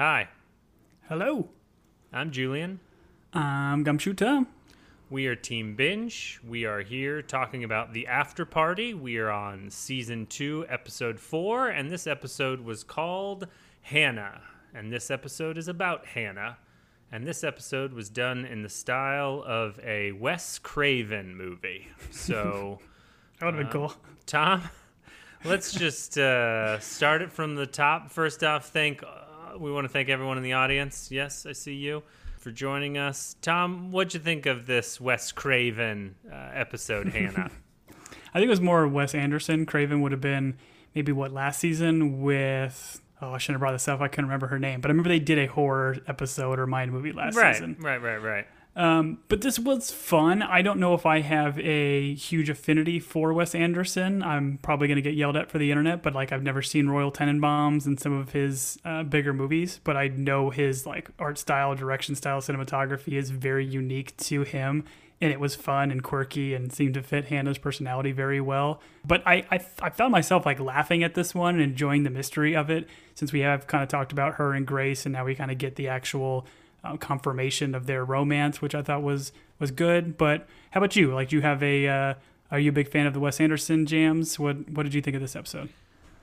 Hi, Hello. I'm Julian. I'm Gumshoe Tom. We are Team Binge. We are here talking about the after party. We are on season two, episode four, and this episode was called Hannah. And this episode is about Hannah. And this episode was done in the style of a Wes Craven movie. So, That would have been cool. Tom, let's just uh, start it from the top. First off, thank uh, we want to thank everyone in the audience. Yes, I see you for joining us. Tom, what'd you think of this Wes Craven uh, episode, Hannah? I think it was more Wes Anderson. Craven would have been maybe what last season with. Oh, I shouldn't have brought this up. I couldn't remember her name, but I remember they did a horror episode or mind movie last right, season. right, right, right. Um, but this was fun. I don't know if I have a huge affinity for Wes Anderson. I'm probably going to get yelled at for the internet, but like I've never seen Royal Tenenbaums and some of his uh, bigger movies, but I know his like art style, direction style, cinematography is very unique to him. And it was fun and quirky and seemed to fit Hannah's personality very well. But I, I, I found myself like laughing at this one and enjoying the mystery of it since we have kind of talked about her and Grace, and now we kind of get the actual uh, confirmation of their romance, which I thought was was good. But how about you? Like, do you have a? Uh, are you a big fan of the Wes Anderson jams? What What did you think of this episode?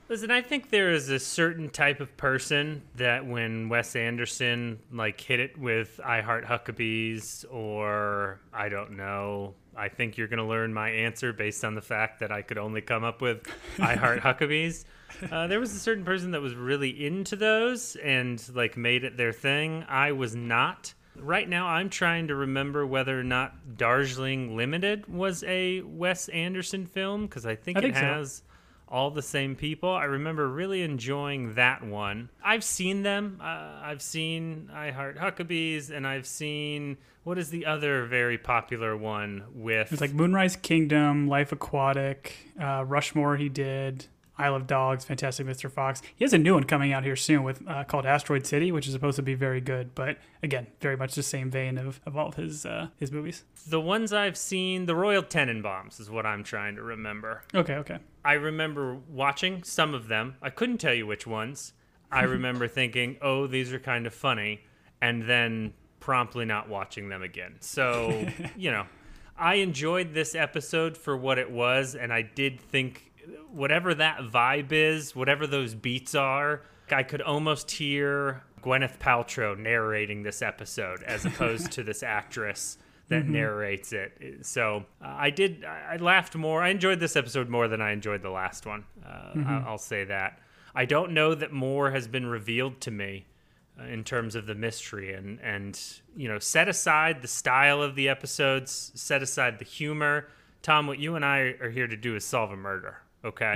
Listen, I think there is a certain type of person that when Wes Anderson like hit it with I Heart Huckabees or I don't know, I think you're going to learn my answer based on the fact that I could only come up with I Heart Huckabees. Uh, there was a certain person that was really into those and like made it their thing. I was not. Right now, I'm trying to remember whether or not Darjeeling Limited was a Wes Anderson film because I think I it think so. has all the same people. I remember really enjoying that one. I've seen them. Uh, I've seen I Heart Huckabees, and I've seen what is the other very popular one with It's like Moonrise Kingdom, Life Aquatic, uh, Rushmore. He did. Isle of Dogs, Fantastic Mr. Fox. He has a new one coming out here soon with uh, called Asteroid City, which is supposed to be very good. But again, very much the same vein of, of all of his uh, his movies. the ones I've seen. The Royal Tenenbaums is what I'm trying to remember. Okay, okay. I remember watching some of them. I couldn't tell you which ones. I remember thinking, "Oh, these are kind of funny," and then promptly not watching them again. So, you know, I enjoyed this episode for what it was, and I did think whatever that vibe is, whatever those beats are, I could almost hear Gwyneth Paltrow narrating this episode as opposed to this actress that narrates it. So uh, I did. I laughed more. I enjoyed this episode more than I enjoyed the last one. Uh, I- I'll say that. I don't know that more has been revealed to me uh, in terms of the mystery and and you know set aside the style of the episodes, set aside the humor. Tom, what you and I are here to do is solve a murder. Okay,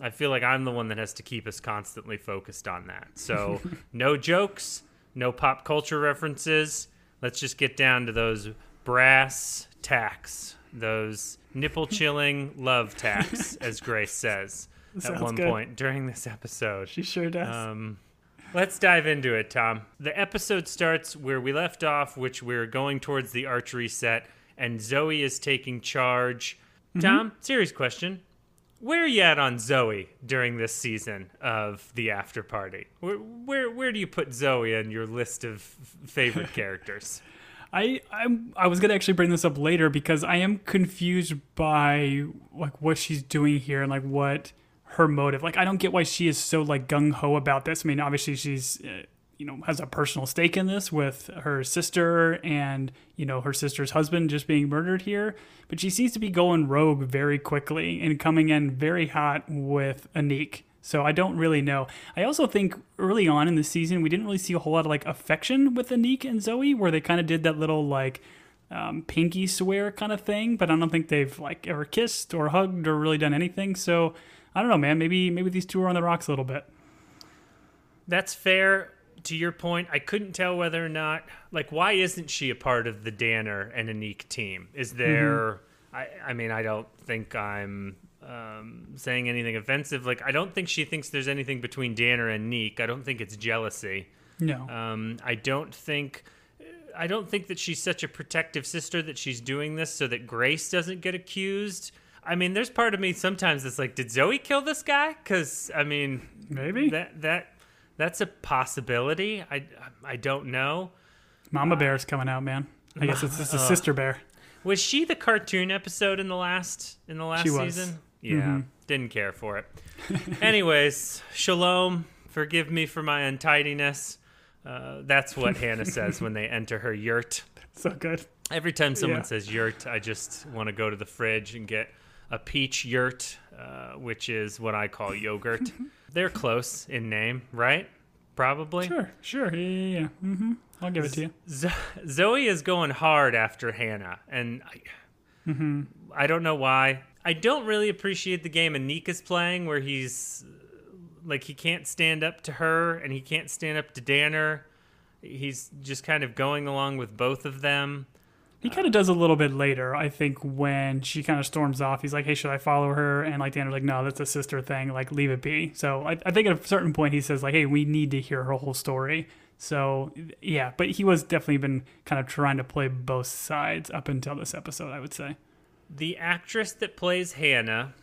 I feel like I'm the one that has to keep us constantly focused on that. So no jokes, no pop culture references. Let's just get down to those brass tacks, those nipple chilling love tacks, as Grace says at one good. point during this episode. She sure does. Um, let's dive into it, Tom. The episode starts where we left off, which we're going towards the archery set, and Zoe is taking charge. Mm-hmm. Tom, serious question. Where are you at on Zoe during this season of the after party? Where where, where do you put Zoe on your list of favorite characters? I I'm, I was gonna actually bring this up later because I am confused by like what she's doing here and like what her motive. Like I don't get why she is so like gung ho about this. I mean, obviously she's uh, you know has a personal stake in this with her sister and you know her sister's husband just being murdered here, but she seems to be going rogue very quickly and coming in very hot with Aniq. So I don't really know. I also think early on in the season we didn't really see a whole lot of like affection with Aniq and Zoe, where they kind of did that little like um, pinky swear kind of thing. But I don't think they've like ever kissed or hugged or really done anything. So I don't know, man. Maybe maybe these two are on the rocks a little bit. That's fair. To your point, I couldn't tell whether or not, like, why isn't she a part of the Danner and Aniq team? Is there, I, I mean, I don't think I'm um, saying anything offensive. Like, I don't think she thinks there's anything between Danner and Neek. I don't think it's jealousy. No. Um, I don't think. I don't think that she's such a protective sister that she's doing this so that Grace doesn't get accused. I mean, there's part of me sometimes that's like, did Zoe kill this guy? Because I mean, Maybe. that that That's a possibility. I I don't know. Mama Bear's coming out, man. I guess it's just a sister bear. Was she the cartoon episode in the last in the last She was. season? Yeah, didn't care for it. Anyways, shalom. Forgive me for my untidiness. Uh, that's what Hannah says when they enter her yurt. So good. Every time someone Yeah. says yurt, I just want to go to the fridge and get a peach yurt, uh, which is what I call yogurt. They're close in name, right? Probably. Sure, sure. Yeah, yeah, yeah. Mm-hmm. I'll give it to you. Zo- Zoe is going hard after Hannah, and I, Mm-hmm. I don't know why. I don't really appreciate the game Aniq's playing, where he's like he can't stand up to her and he can't stand up to Danner. He's just kind of going along with both of them. He kind of does a little bit later, I think, when she kind of storms off. He's like, "Hey, should I follow her?" And like Danner's like, "No, that's a sister thing. Like, leave it be." So I, I think at a certain point he says like, "Hey, we need to hear her whole story." So yeah, but he was definitely been kind of trying to play both sides up until this episode, I would say. The actress that plays Hannah,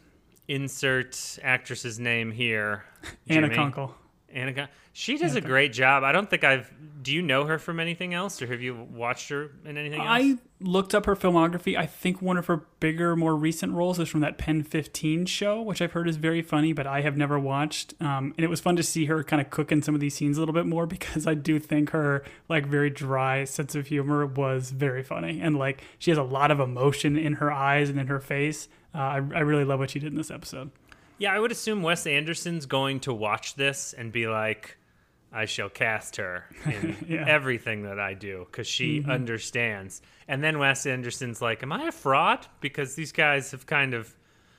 insert actress's name here. Anna Jimmy. Konkle. Anna Con- She does a great job. I don't think I've. Do you know her from anything else, or have you watched her in anything else? I looked up her filmography. I think one of her bigger, more recent roles is from that Pen 15 show, which I've heard is very funny, but I have never watched. Um, and it was fun to see her kind of cook in some of these scenes a little bit more because I do think her like very dry sense of humor was very funny, and like she has a lot of emotion in her eyes and in her face. Uh, I, I really love what she did in this episode. Yeah, I would assume Wes Anderson's going to watch this and be like, I shall cast her in Yeah. Mm-hmm. everything that I do because she understands. And then Wes Anderson's like, Am I a fraud? Because these guys have kind of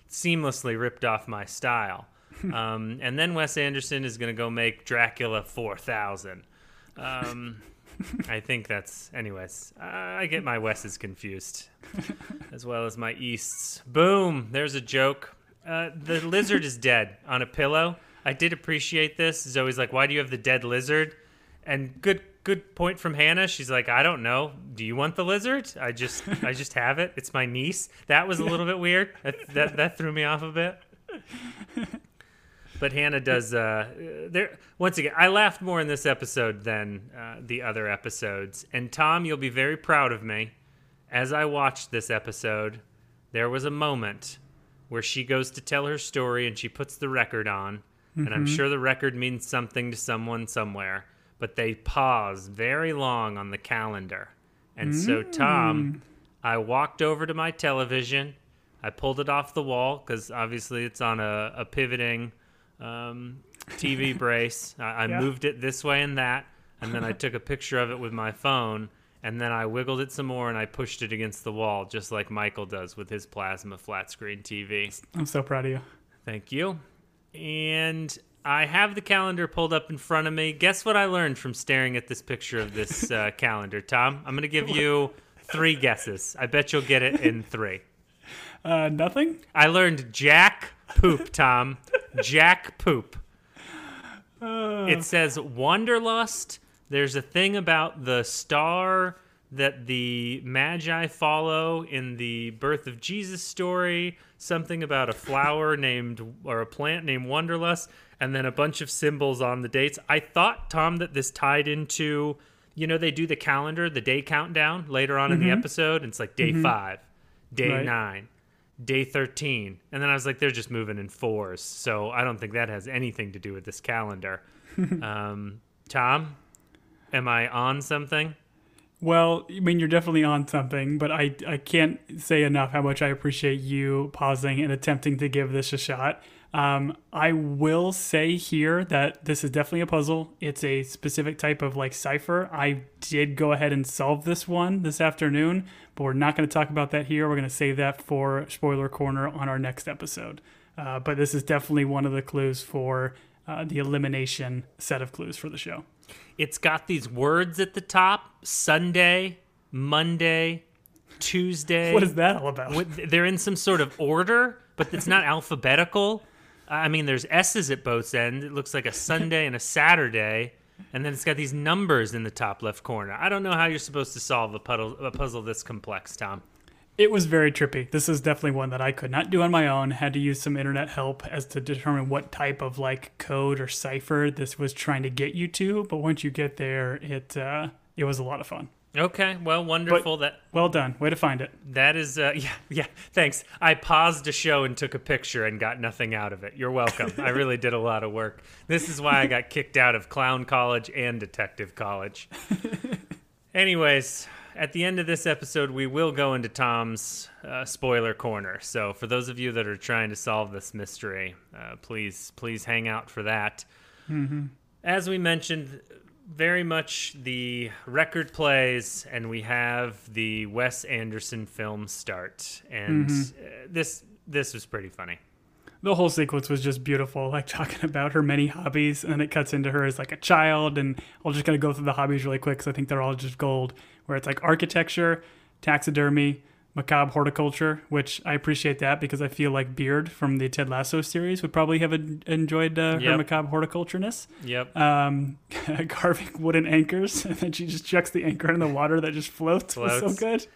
seamlessly ripped off my style. um, and then Wes Anderson is going to go make Dracula 4000. Um, I think that's, anyways, I get my Wes's confused as well as my Easts. Boom, there's a joke. Uh, the lizard is dead on a pillow. I did appreciate this. Zoe's like, "Why do you have the dead lizard?" And good, good point from Hannah. She's like, "I don't know. Do you want the lizard? I just, I just have it. It's my niece." That was a little bit weird. That that, that threw me off a bit. But Hannah does. Uh, there once again, I laughed more in this episode than uh, the other episodes. And Tom, you'll be very proud of me. As I watched this episode, there was a moment where she goes to tell her story and she puts the record on, and I'm sure the record means something to someone somewhere. But they pause very long on the calendar, and so Tom, I walked over to my television. I pulled it off the wall because obviously it's on a, a pivoting um, TV brace. I, I Yeah. moved it this way and that, and then I took a picture of it with my phone, and then I wiggled it some more and I pushed it against the wall, just like Michael does with his plasma flat screen TV. I'm so proud of you. Thank you. And I have the calendar pulled up in front of me. Guess what I learned from staring at this picture of this uh, calendar, Tom? I'm going to give you three guesses. I bet you'll get it in three. Uh, nothing. I learned Jack Poop, Tom. Jack Poop. It says Wanderlust. There's a thing about the star that the Magi follow in the birth of Jesus story, something about a flower named or a plant named Wanderlust, and then a bunch of symbols on the dates. I thought, Tom, that this tied into, you know, they do the calendar, the day countdown later on in the episode, and it's like day five, day Right. nine day 13 and then i was like they're just moving in fours. So i don't think that has anything to do with this calendar. Um, tom am i on something Well, I mean, you're definitely on something, but I, I can't say enough how much I appreciate you pausing and attempting to give this a shot. Um, I will say here that this is definitely a puzzle. It's a specific type of like cipher. I did go ahead and solve this one this afternoon, but we're not going to talk about that here. We're going to save that for spoiler corner on our next episode. Uh, but this is definitely one of the clues for uh, the elimination set of clues for the show. It's got these words at the top sunday monday tuesday. What is that all about? With- they're in some sort of order but it's not alphabetical. I mean there's s's at both ends. It looks like a sunday and a saturday. And then it's got these numbers in the top left corner. I don't know how you're supposed to solve a puzzle, a puzzle this complex tom It was very trippy. This is definitely one that I could not do on my own. Had to use some internet help as to determine what type of like code or cipher this was trying to get you to. But once you get there, it uh, it was a lot of fun. Okay, well, wonderful. that Well done. Way to find it. that is, uh, yeah, yeah. Thanks. I paused a show and took a picture and got nothing out of it. You're welcome. I really did a lot of work. This is why I got kicked out of clown college and detective college. Anyways, at the end of this episode, we will go into Tom's uh, spoiler corner. So, for those of you that are trying to solve this mystery, uh, please, please hang out for that. As we mentioned, very much the record plays, and we have the Wes Anderson film start, and uh, this this was pretty funny. the whole sequence was just beautiful like talking about her many hobbies and then it cuts into her as like a child and i'll just kind of go through the hobbies really quick because i think they're all just gold where it's like architecture taxidermy macabre horticulture which i appreciate that because i feel like beard from the ted lasso series would probably have enjoyed uh, her macabre horticultureness Yep. um, carving wooden anchors and then she just chucks the anchor in the water that just floats, was so good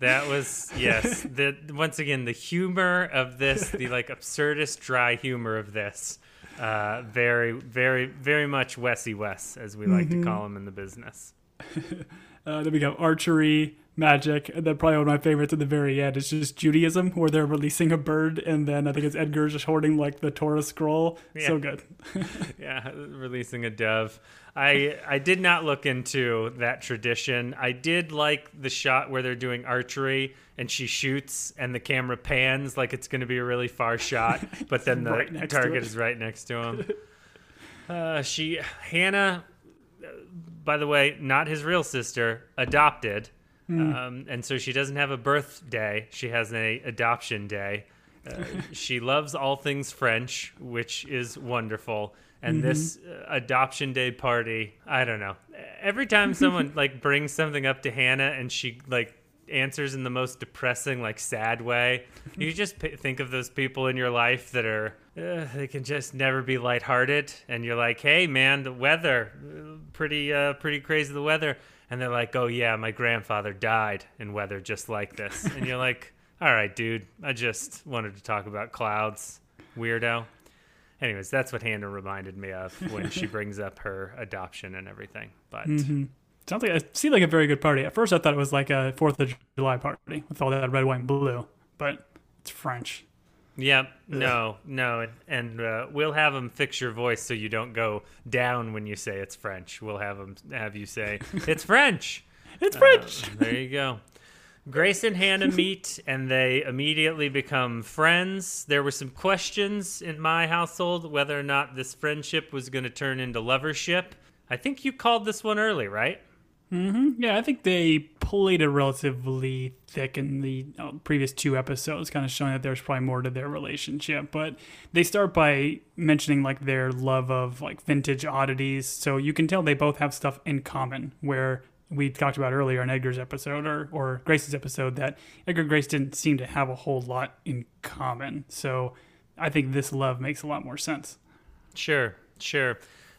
That was yes. The once again the humor of this, the like absurdist dry humor of this, uh, very very very much Wesy Wes as we like to call him in the business. Uh, then we got archery, magic, and then probably one of my favorites at the very end is just Judaism, where they're releasing a bird, and then I think it's Edgar just holding like the Torah scroll. So good. Yeah, releasing a dove. I I did not look into that tradition. I did like the shot where they're doing archery and she shoots and the camera pans like it's going to be a really far shot, but then the Right target is right next to him. Uh, she Hannah, by the way, not his real sister, adopted, Hmm. um, and so she doesn't have a birthday. She has an adoption day. Uh, she loves all things French, which is wonderful. And Mm-hmm. this uh, adoption day party, I don't know. Every time someone like brings something up to Hannah and she like answers in the most depressing, like sad way, you just p- think of those people in your life that are uh, they can just never be lighthearted, and you're like, hey man, the weather, pretty uh, pretty crazy the weather, and they're like, oh yeah, my grandfather died in weather just like this, and you're like, all right, dude, I just wanted to talk about clouds, weirdo. Anyways, that's what Hannah reminded me of when she brings up her adoption and everything. But Sounds like it seemed like a very good party. At first, I thought it was like a Fourth of July party with all that red, white, and blue, but it's French. yeah, no, no, and, and uh, we'll have them fix your voice so you don't go down when you say it's French. We'll have them have you say it's French. It's French. Uh, there you go. Grace and Hannah meet and they immediately become friends. There were some questions in my household whether or not this friendship was going to turn into lovership. I think you called this one early, right? Yeah, I think they played it relatively thick in the uh, previous two episodes, kind of showing that there's probably more to their relationship. But they start by mentioning like their love of like vintage oddities, so you can tell they both have stuff in common. Where we talked about earlier in Edgar's episode or or Grace's episode that Edgar and Grace didn't seem to have a whole lot in common. So I think this love makes a lot more sense. Sure, sure.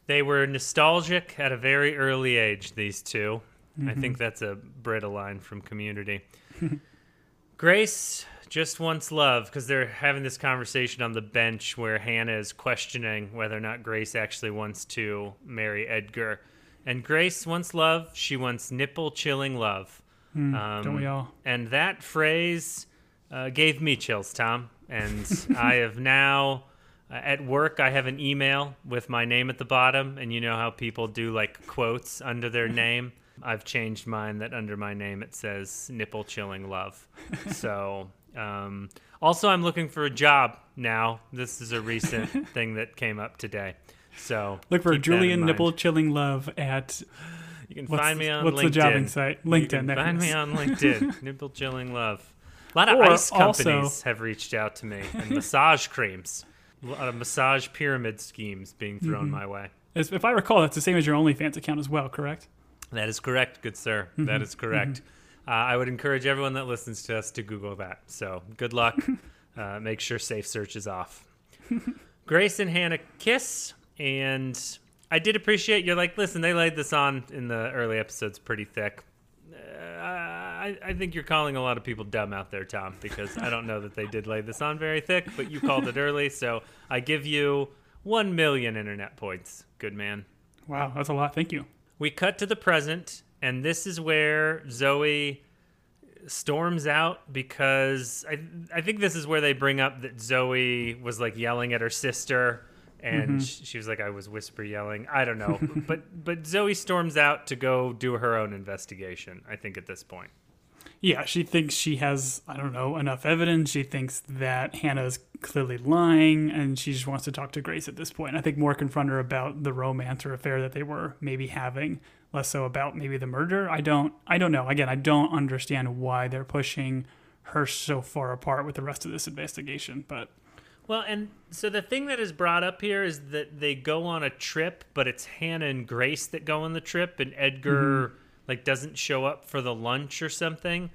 They were nostalgic at a very early age, these 2 I think that's a Britta line from Community. Grace just wants love because they're having this conversation on the bench where Hannah is questioning whether or not Grace actually wants to marry Edgar. And Grace wants love. She wants nipple chilling love. um, don't we all? And that phrase uh, gave me chills, Tom. And I have now, at work, I have an email with my name at the bottom. And you know how people do like quotes under their name? I've changed mine that under my name it says nipple chilling love. So, um, also, I'm looking for a job now. This is a recent thing that came up today. So, Look for keep that in Julian. Nipple Chilling Love at You can what's, find me on what's LinkedIn. the jobbing site? LinkedIn. find me on LinkedIn. Nipple chilling love. A lot of Or ice companies also- have reached out to me and massage creams. A lot of massage pyramid schemes being thrown Mm-hmm. my way. As- If I recall, that's the same as your OnlyFans account as well, correct? That is correct, good sir. Mm-hmm. That is correct. Uh, I would encourage everyone that listens to us to Google that. So good luck. uh, make sure safe search is off. Grace and Hannah kiss, and I did appreciate you're like, listen, they laid this on in the early episodes pretty thick. Uh, I, I think you're calling a lot of people dumb out there, Tom, because I don't know that they did lay this on very thick, but you called it early, so I give you one million internet points. Good man. Wow, that's a lot. Thank you. We cut to the present, and this is where Zoe storms out because I I think this is where they bring up that Zoe was like yelling at her sister and mm-hmm. she was like I was whisper yelling. I don't know. but but Zoe storms out to go do her own investigation, I think at this point. Yeah, she thinks she has, I don't know, enough evidence. She thinks that Hannah's clearly lying, and she just wants to talk to Grace at this point. I think more confront her about the romance or affair that they were maybe having, less so about maybe the murder. I don't, I don't know. Again, I don't understand why they're pushing her so far apart with the rest of this investigation, but. Well, and so the thing that is brought up here is that they go on a trip, but it's Hannah and Grace that go on the trip, and Edgar. Mm-hmm like doesn't show up for the lunch or something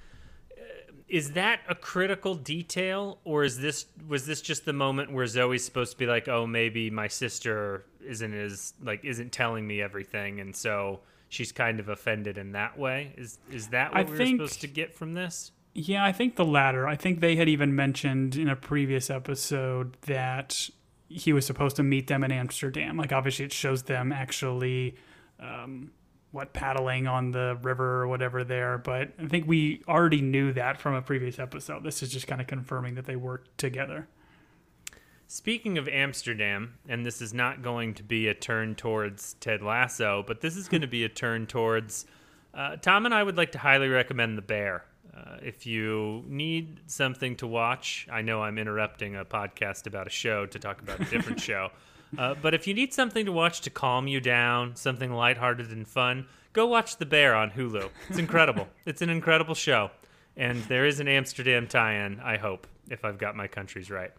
is that a critical detail or is this was this just the moment where Zoe's supposed to be like oh maybe my sister isn't as like isn't telling me everything and so she's kind of offended in that way is is that what I we think, were supposed to get from this? Yeah I think the latter. I think they had even mentioned in a previous episode that he was supposed to meet them in Amsterdam. Like obviously it shows them actually um, what paddling on the river or whatever there but i think we already knew that from a previous episode. This is just kind of confirming that they worked together. Speaking of amsterdam and this is not going to be a turn towards ted lasso but this is going to be a turn towards uh, tom and i would like to highly recommend the bear. Uh, if you need something to watch i know i'm interrupting a podcast about a show to talk about a different show uh, but if you need something to watch to calm you down, something lighthearted and fun, go watch The Bear on Hulu. It's incredible. it's an incredible show. And there is an Amsterdam tie-in, I hope, if I've got my countries right.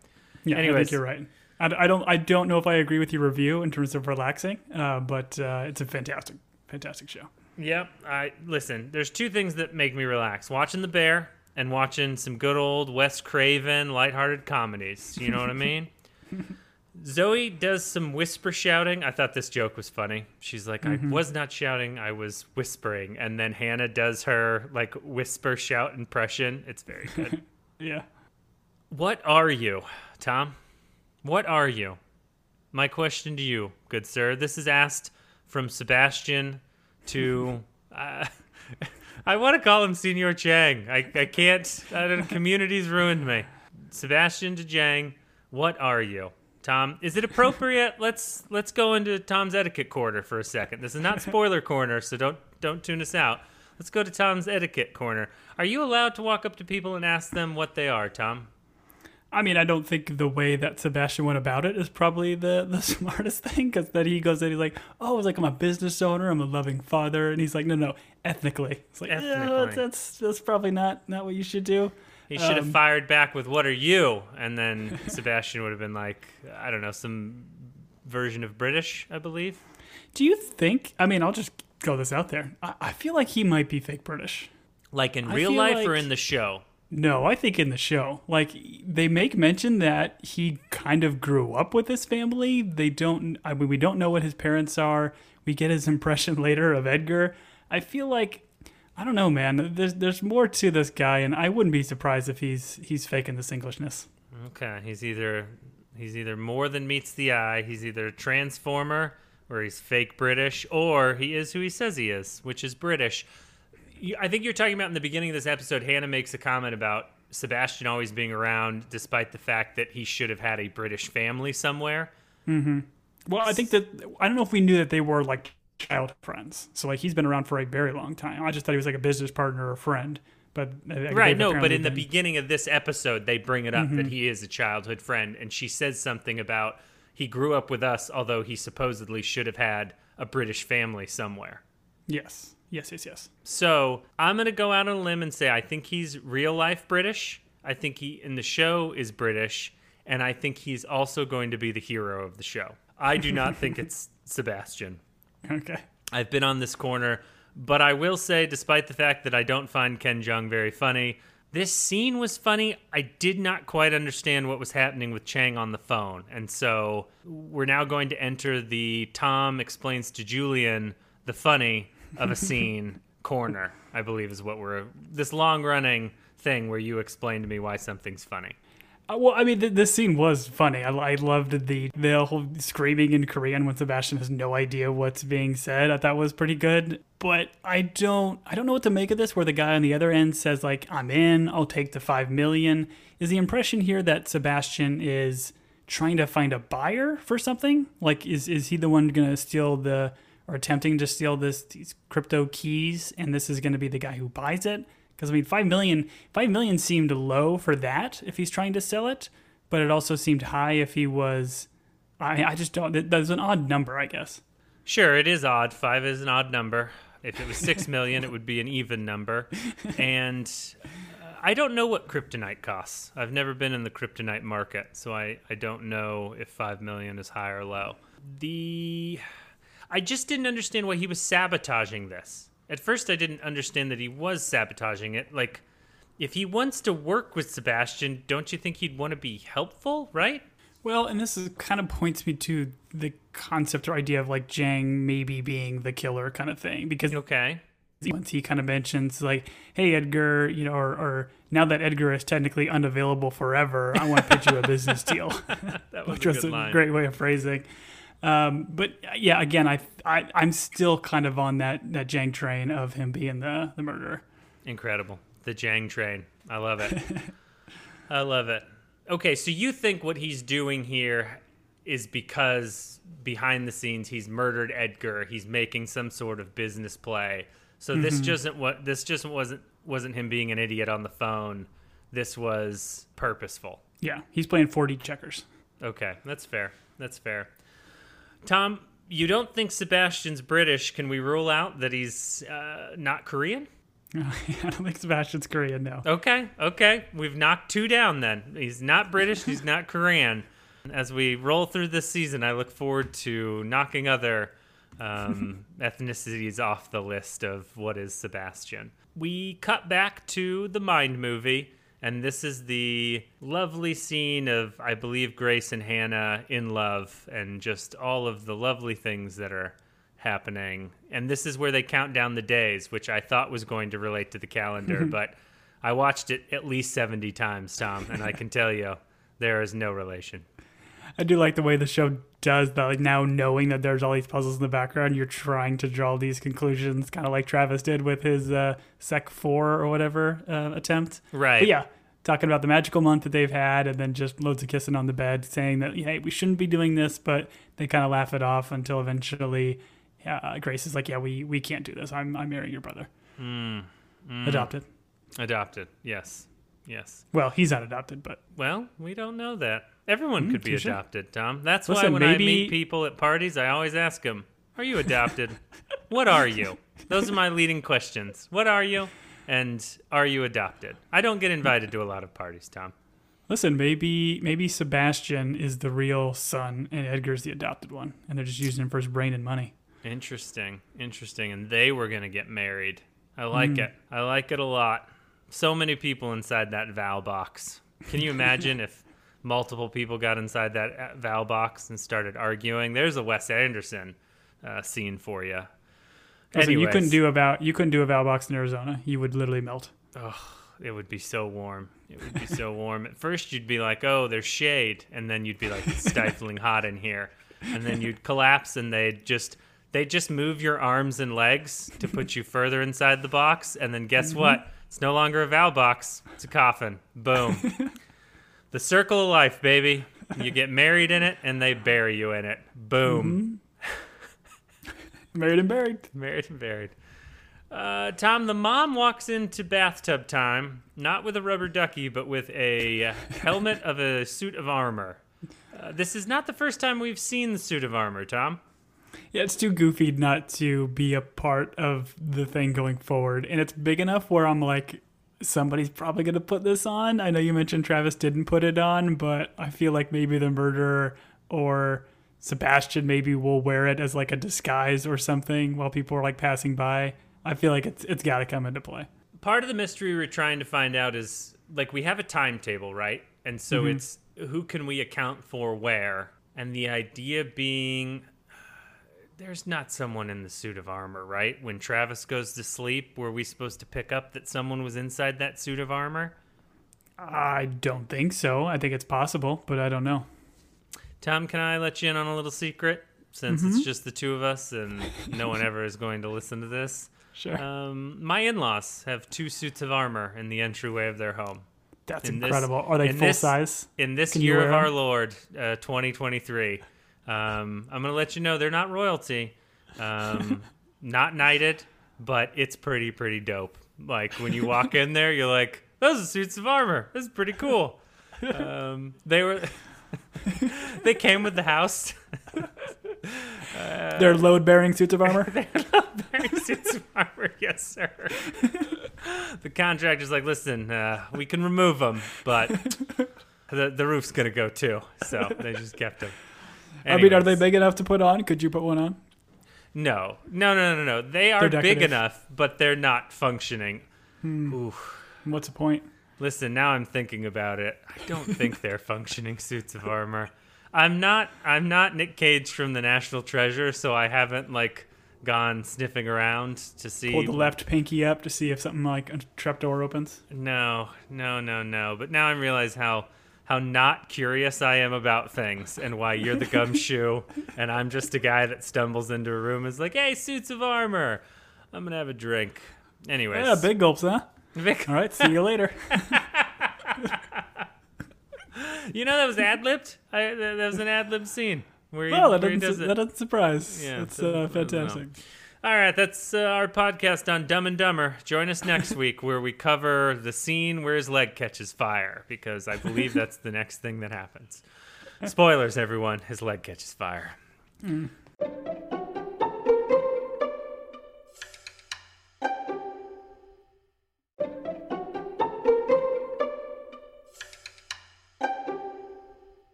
Yeah, Anyways, I think you're right. I, I, don't I don't know if I agree with your review in terms of relaxing, uh, but uh, it's a fantastic, fantastic show. Yep. I listen. There's two things that make me relax: watching The Bear and watching some good old Wes Craven lighthearted comedies. You know what I mean? Zoe does some whisper shouting. I thought this joke was funny. She's like, mm-hmm. I was not shouting, I was whispering. And then Hannah does her like whisper shout impression. It's very good. yeah. What are you, Tom? What are you? My question to you, good sir. This is asked from Sebastian to. Uh, I want to call him Senior Chang. I, I can't. I don't, community's ruined me. Sebastian to Jang, what are you? Tom, is it appropriate? let's let's go into Tom's etiquette corner for a second. This is not spoiler corner, so don't don't tune us out. Let's go to Tom's etiquette corner. Are you allowed to walk up to people and ask them what they are, Tom? I mean, I don't think the way that Sebastian went about it is probably the, the smartest thing because then he goes in, he's like, oh, it's like I'm a business owner, I'm a loving father, and he's like, no, no, ethnically. It's like, ethnically. Yeah, that's that's probably not not what you should do. He should have um, fired back with "What are you?" and then Sebastian would have been like, I don't know, some version of British, I believe. Do you think? I mean, I'll just go this out there. I, I feel like he might be fake British. Like in real life like, or in the show? No, I think in the show. Like they make mention that he kind of grew up with his family. They don't. I mean, we don't know what his parents are. We get his impression later of Edgar. I feel like I don't know, man. There's there's more to this guy, and I wouldn't be surprised if he's he's faking this Englishness. Okay, he's either he's either more than meets the eye. He's either a transformer, or he's fake British, or he is who he says he is, which is British. I think you're talking about in the beginning of this episode. Hannah makes a comment about Sebastian always being around, despite the fact that he should have had a British family somewhere. Mm-hmm. Well, I think that I don't know if we knew that they were like child friends. So like he's been around for a very long time. I just thought he was like a business partner or friend. But right, no, but in been... the beginning of this episode, they bring it up mm-hmm. that he is a childhood friend, and she says something about he grew up with us, although he supposedly should have had a British family somewhere. Yes, yes, yes, yes. So I'm gonna go out on a limb and say I think he's real life British. I think he in the show is British, and I think he's also going to be the hero of the show. I do not think it's Sebastian. Okay. I've been on this corner, but I will say, despite the fact that I don't find Ken Jeong very funny, this scene was funny. I did not quite understand what was happening with Chang on the phone. And so we're now going to enter the Tom explains to Julian the funny of a scene corner. I believe is what we're this long running thing where you explain to me why something's funny. Uh, well, I mean, th- this scene was funny. I, I loved the the whole screaming in Korean when Sebastian has no idea what's being said. I thought was pretty good. But I don't I don't know what to make of this. Where the guy on the other end says like, "I'm in. I'll take the five million. Is the impression here that Sebastian is trying to find a buyer for something? Like, is is he the one going to steal the or attempting to steal this these crypto keys, and this is going to be the guy who buys it? Because I mean, five million, five million seemed low for that if he's trying to sell it, but it also seemed high if he was. I I just don't. That's an odd number, I guess. Sure, it is odd. Five is an odd number. If it was six million, it would be an even number. And uh, I don't know what kryptonite costs. I've never been in the kryptonite market, so I, I don't know if five million is high or low. The I just didn't understand why he was sabotaging this. At first, I didn't understand that he was sabotaging it. Like, if he wants to work with Sebastian, don't you think he'd want to be helpful, right? Well, and this is kind of points me to the concept or idea of like Jang maybe being the killer kind of thing because Okay. once he kind of mentions like, "Hey Edgar, you know," or, or now that Edgar is technically unavailable forever, I want to pitch you a business deal, That was which a was a great way of phrasing. Um, but yeah, again, I, I I'm still kind of on that that Jang train of him being the the murderer. Incredible. The Jang train. I love it. I love it. Okay, so you think what he's doing here is because behind the scenes he's murdered Edgar, he's making some sort of business play. So this just what this just wasn't wasn't him being an idiot on the phone. This was purposeful. Yeah, he's playing 4D checkers. Okay, that's fair. That's fair. Tom, you don't think Sebastian's British? Can we rule out that he's uh, not Korean? I don't think Sebastian's Korean no. Okay, okay. We've knocked two down then. He's not British, he's not Korean. As we roll through this season, I look forward to knocking other um, ethnicities off the list of what is Sebastian. We cut back to the Mind movie, and this is the lovely scene of, I believe, Grace and Hannah in love, and just all of the lovely things that are happening. And this is where they count down the days, which I thought was going to relate to the calendar, but I watched it at least 70 times, Tom, and I can tell you there is no relation. I do like the way the show does that. Like now knowing that there's all these puzzles in the background, you're trying to draw these conclusions, kind of like Travis did with his uh, Sec Four or whatever uh, attempt. Right. But yeah, talking about the magical month that they've had, and then just loads of kissing on the bed, saying that hey, we shouldn't be doing this, but they kind of laugh it off until eventually, uh, Grace is like, yeah, we we can't do this. I'm I'm marrying your brother. Adopted. Adopted. Yes. Yes. Well, he's not adopted, but Well, we don't know that. Everyone hmm, could be adopted, Tom. That's why Listen, when I meet people at parties, I always ask them, Are you adopted? what are you? Those are my leading questions. What are you? And are you adopted? I don't get invited to a lot of parties, Tom. Listen, maybe maybe Sebastian is the real son and Edgar's the adopted one, and they're just using him for his brain and money. Interesting. Interesting. And they were going to get married. I like hmm. it. I like it a lot. So many people inside that vow box. Can you imagine if multiple people got inside that uh, vow box and started arguing? There's a Wes Anderson uh, scene for you. Listen, you couldn't do a vow you couldn't do a vow box in Arizona. You would literally melt. It would be so warm. It would be so warm. At first, you'd be like, "Oh, there's shade," and then you'd be like, "It's stifling hot in here," and then you'd collapse, and they'd just they'd just move your arms and legs to put you further inside the box, and then guess what? It's no longer a vow box. It's a coffin. Boom. the circle of life, baby. You get married in it, and they bury you in it. Boom. Married and buried. Married and buried. Uh, Tom, the mom walks into bathtub time, not with a rubber ducky, but with a helmet of a suit of armor. Uh, this is not the first time we've seen the suit of armor, Tom. Yeah, it's too goofy not to be a part of the thing going forward. And it's big enough where I'm like, somebody's probably going to put this on. I know you mentioned Travis didn't put it on, but I feel like maybe the murderer or Sebastian maybe will wear it as like a disguise or something while people are like passing by. I feel like it's it's got to come into play. Part of the mystery we're trying to find out is like we have a timetable, right? And so mm-hmm. it's who can we account for where? And the idea being there's not someone in the suit of armor, right? When Travis goes to sleep, were we supposed to pick up that someone was inside that suit of armor? I don't think so. I think it's possible, but I don't know. Tom, can I let you in on a little secret? Since Mm-hmm. it's just the two of us and no one ever is going to listen to this. Sure. Um, my in laws have two suits of armor in the entryway of their home. That's in this- incredible. Are they full this- size? In this Can year of our Lord, uh, 2023, um, I'm going to let you know they're not royalty, um, not knighted, but it's pretty, pretty dope. Like when you walk in there, you're like, those are suits of armor. This is pretty cool. Um, they were, they came with the house. They're load bearing suits of armor? Wearing suits of armor, yes, sir. the contractor's like, listen, uh, we can remove them, but the the roof's gonna go too. So they just kept them. I mean, are they big enough to put on? Could you put one on? No, no, no, no, no. They are big enough, but they're not functioning. Hmm. Oof. What's the point? Listen, now I'm thinking about it. I don't think they're functioning suits of armor. I'm not. I'm not Nick Cage from the National Treasure, so I haven't like gone sniffing around to see. Pull the left pinky up to see if something like a trapdoor opens. No, no, no, no. But now I realize how how not curious I am about things and why you're the gumshoe and I'm just a guy that stumbles into a room and is like, "Hey, suits of armor. I'm going to have a drink." Anyways. Yeah, big gulps, huh? Vic, All right, see you later. you know that was ad-libbed? I, that was an ad-lib scene where he, Well, that where doesn't, that doesn't surprise. Yeah, That's uh, I don't know. fantastic. All right, that's uh, our podcast on Dumb and Dumber. Join us next week where we cover the scene where his leg catches fire because I believe that's the next thing that happens. Spoilers, everyone. His leg catches fire.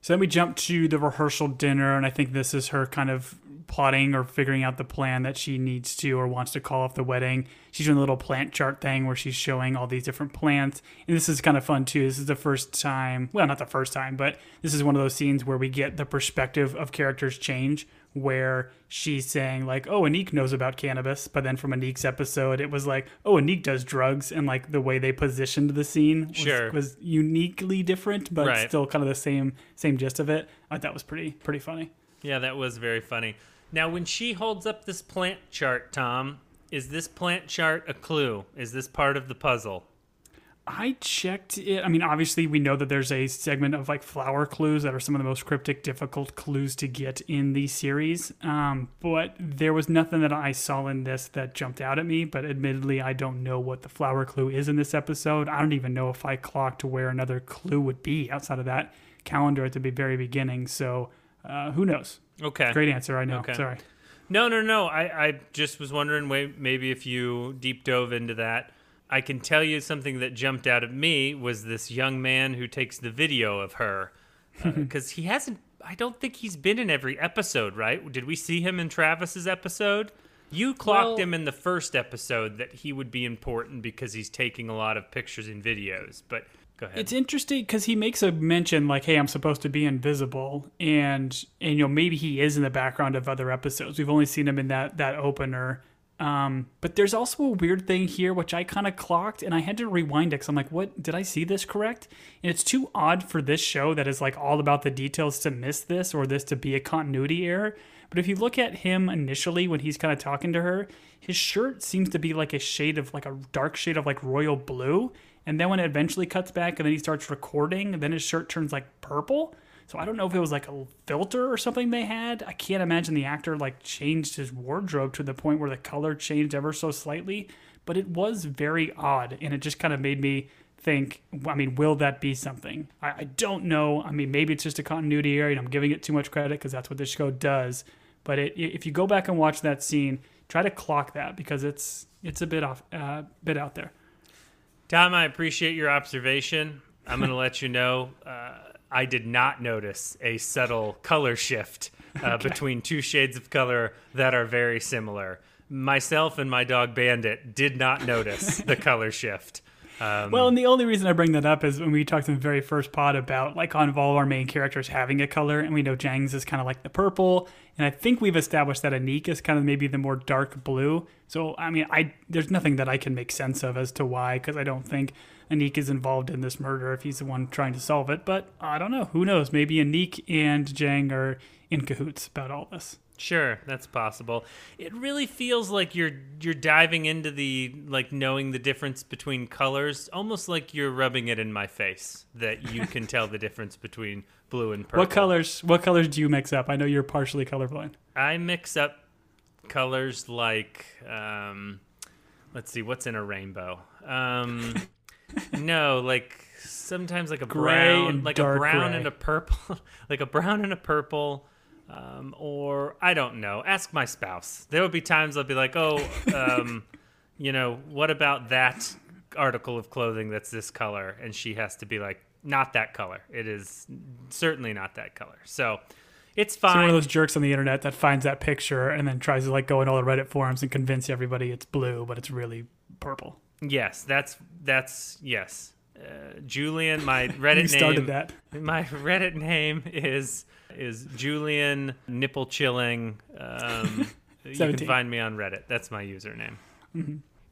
So then we jump to the rehearsal dinner, and I think this is her kind of plotting or figuring out the plan that she needs to or wants to call off the wedding. She's doing a little plant chart thing where she's showing all these different plants. And this is kind of fun too. This is the first time, well, not the first time, but this is one of those scenes where we get the perspective of characters change, where she's saying, like, oh, Aniq knows about cannabis. But then from Aniq's episode, it was like, oh, Aniq does drugs. And like the way they positioned the scene was, Sure. was uniquely different, but Right. still kind of the same same gist of it. I thought that was pretty pretty funny. Yeah, that was very funny. Now, when she holds up this plant chart, Tom, is this plant chart a clue? Is this part of the puzzle? I checked it. I mean, obviously, we know that there's a segment of like flower clues that are some of the most cryptic, difficult clues to get in the series. Um, but there was nothing that I saw in this that jumped out at me. But admittedly, I don't know what the flower clue is in this episode. I don't even know if I clocked where another clue would be outside of that calendar at the very beginning. So uh, who knows? Okay. Great answer. I know. Okay. Sorry. No, no, no. I, I just was wondering, maybe if you deep dove into that. I can tell you something that jumped out at me was this young man who takes the video of her. Uh, because he hasn't, I don't think he's been in every episode, right? Did we see him in Travis's episode? You clocked Well- him in the first episode that he would be important because he's taking a lot of pictures and videos. But go ahead. It's interesting because he makes a mention like, "Hey, I'm supposed to be invisible," and and you know maybe he is in the background of other episodes. We've only seen him in that that opener. Um, but there's also a weird thing here which I kind of clocked, and I had to rewind it because I'm like, "What? Did I see this correct?" And it's too odd for this show that is like all about the details to miss this or this to be a continuity error. But if you look at him initially when he's kind of talking to her, his shirt seems to be like a shade of like a dark shade of like royal blue. And then when it eventually cuts back and then he starts recording, then his shirt turns like purple. So I don't know if it was like a filter or something they had. I can't imagine the actor like changed his wardrobe to the point where the color changed ever so slightly. But it was very odd and it just kind of made me think, I mean, will that be something? I, I don't know. I mean, maybe it's just a continuity error and I'm giving it too much credit because that's what this show does. But it, if you go back and watch that scene, try to clock that because it's it's a bit off, uh, bit out there. Tom, I appreciate your observation. I'm going to let you know uh, I did not notice a subtle color shift uh, between two shades of color that are very similar. Myself and my dog Bandit did not notice the color shift. Um, Well, and the only reason I bring that up is when we talked in the very first pod about like on all our main characters having a color, and we know Jang's is kind of like the purple, and I think we've established that Aniq is kind of maybe the more dark blue. So I mean, I there's nothing that I can make sense of as to why, because I don't think Aniq is involved in this murder if he's the one trying to solve it. But I don't know. Who knows? Maybe Aniq and Jang are in cahoots about all this. Sure, that's possible. It really feels like you're you're diving into the like knowing the difference between colors, almost like you're rubbing it in my face that you can tell the difference between blue and purple. What colors? What colors do you mix up? I know you're partially colorblind. I mix up colors like um let's see what's in a rainbow. Um no, like sometimes like a Gray brown, and like a brown gray. and a purple, like a brown and a purple um, or I don't know. Ask my spouse. There would be times I'll be like, "Oh, um, you know, what about that article of clothing that's this color?" And she has to be like, "Not that color. It is certainly not that color." So it's fine. So one of those jerks on the internet that finds that picture and then tries to like go in all the Reddit forums and convince everybody it's blue, but it's really purple. yes, that's that's yes. Uh, Julian, my Reddit name. You started that. My Reddit name is is Julian Nipple Chilling. Um, you can find me on Reddit. That's my username.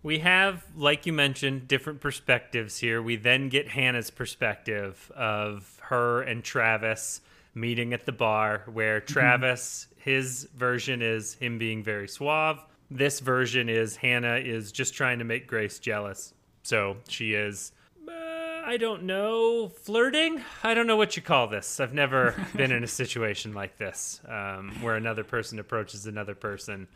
We have, like you mentioned, different perspectives here. We then get Hannah's perspective of her and Travis meeting at the bar, where Travis, his version is him being very suave. This version is Hannah is just trying to make Grace jealous. So she is I don't know, flirting? I don't know what you call this. I've never been in a situation like this um, where another person approaches another person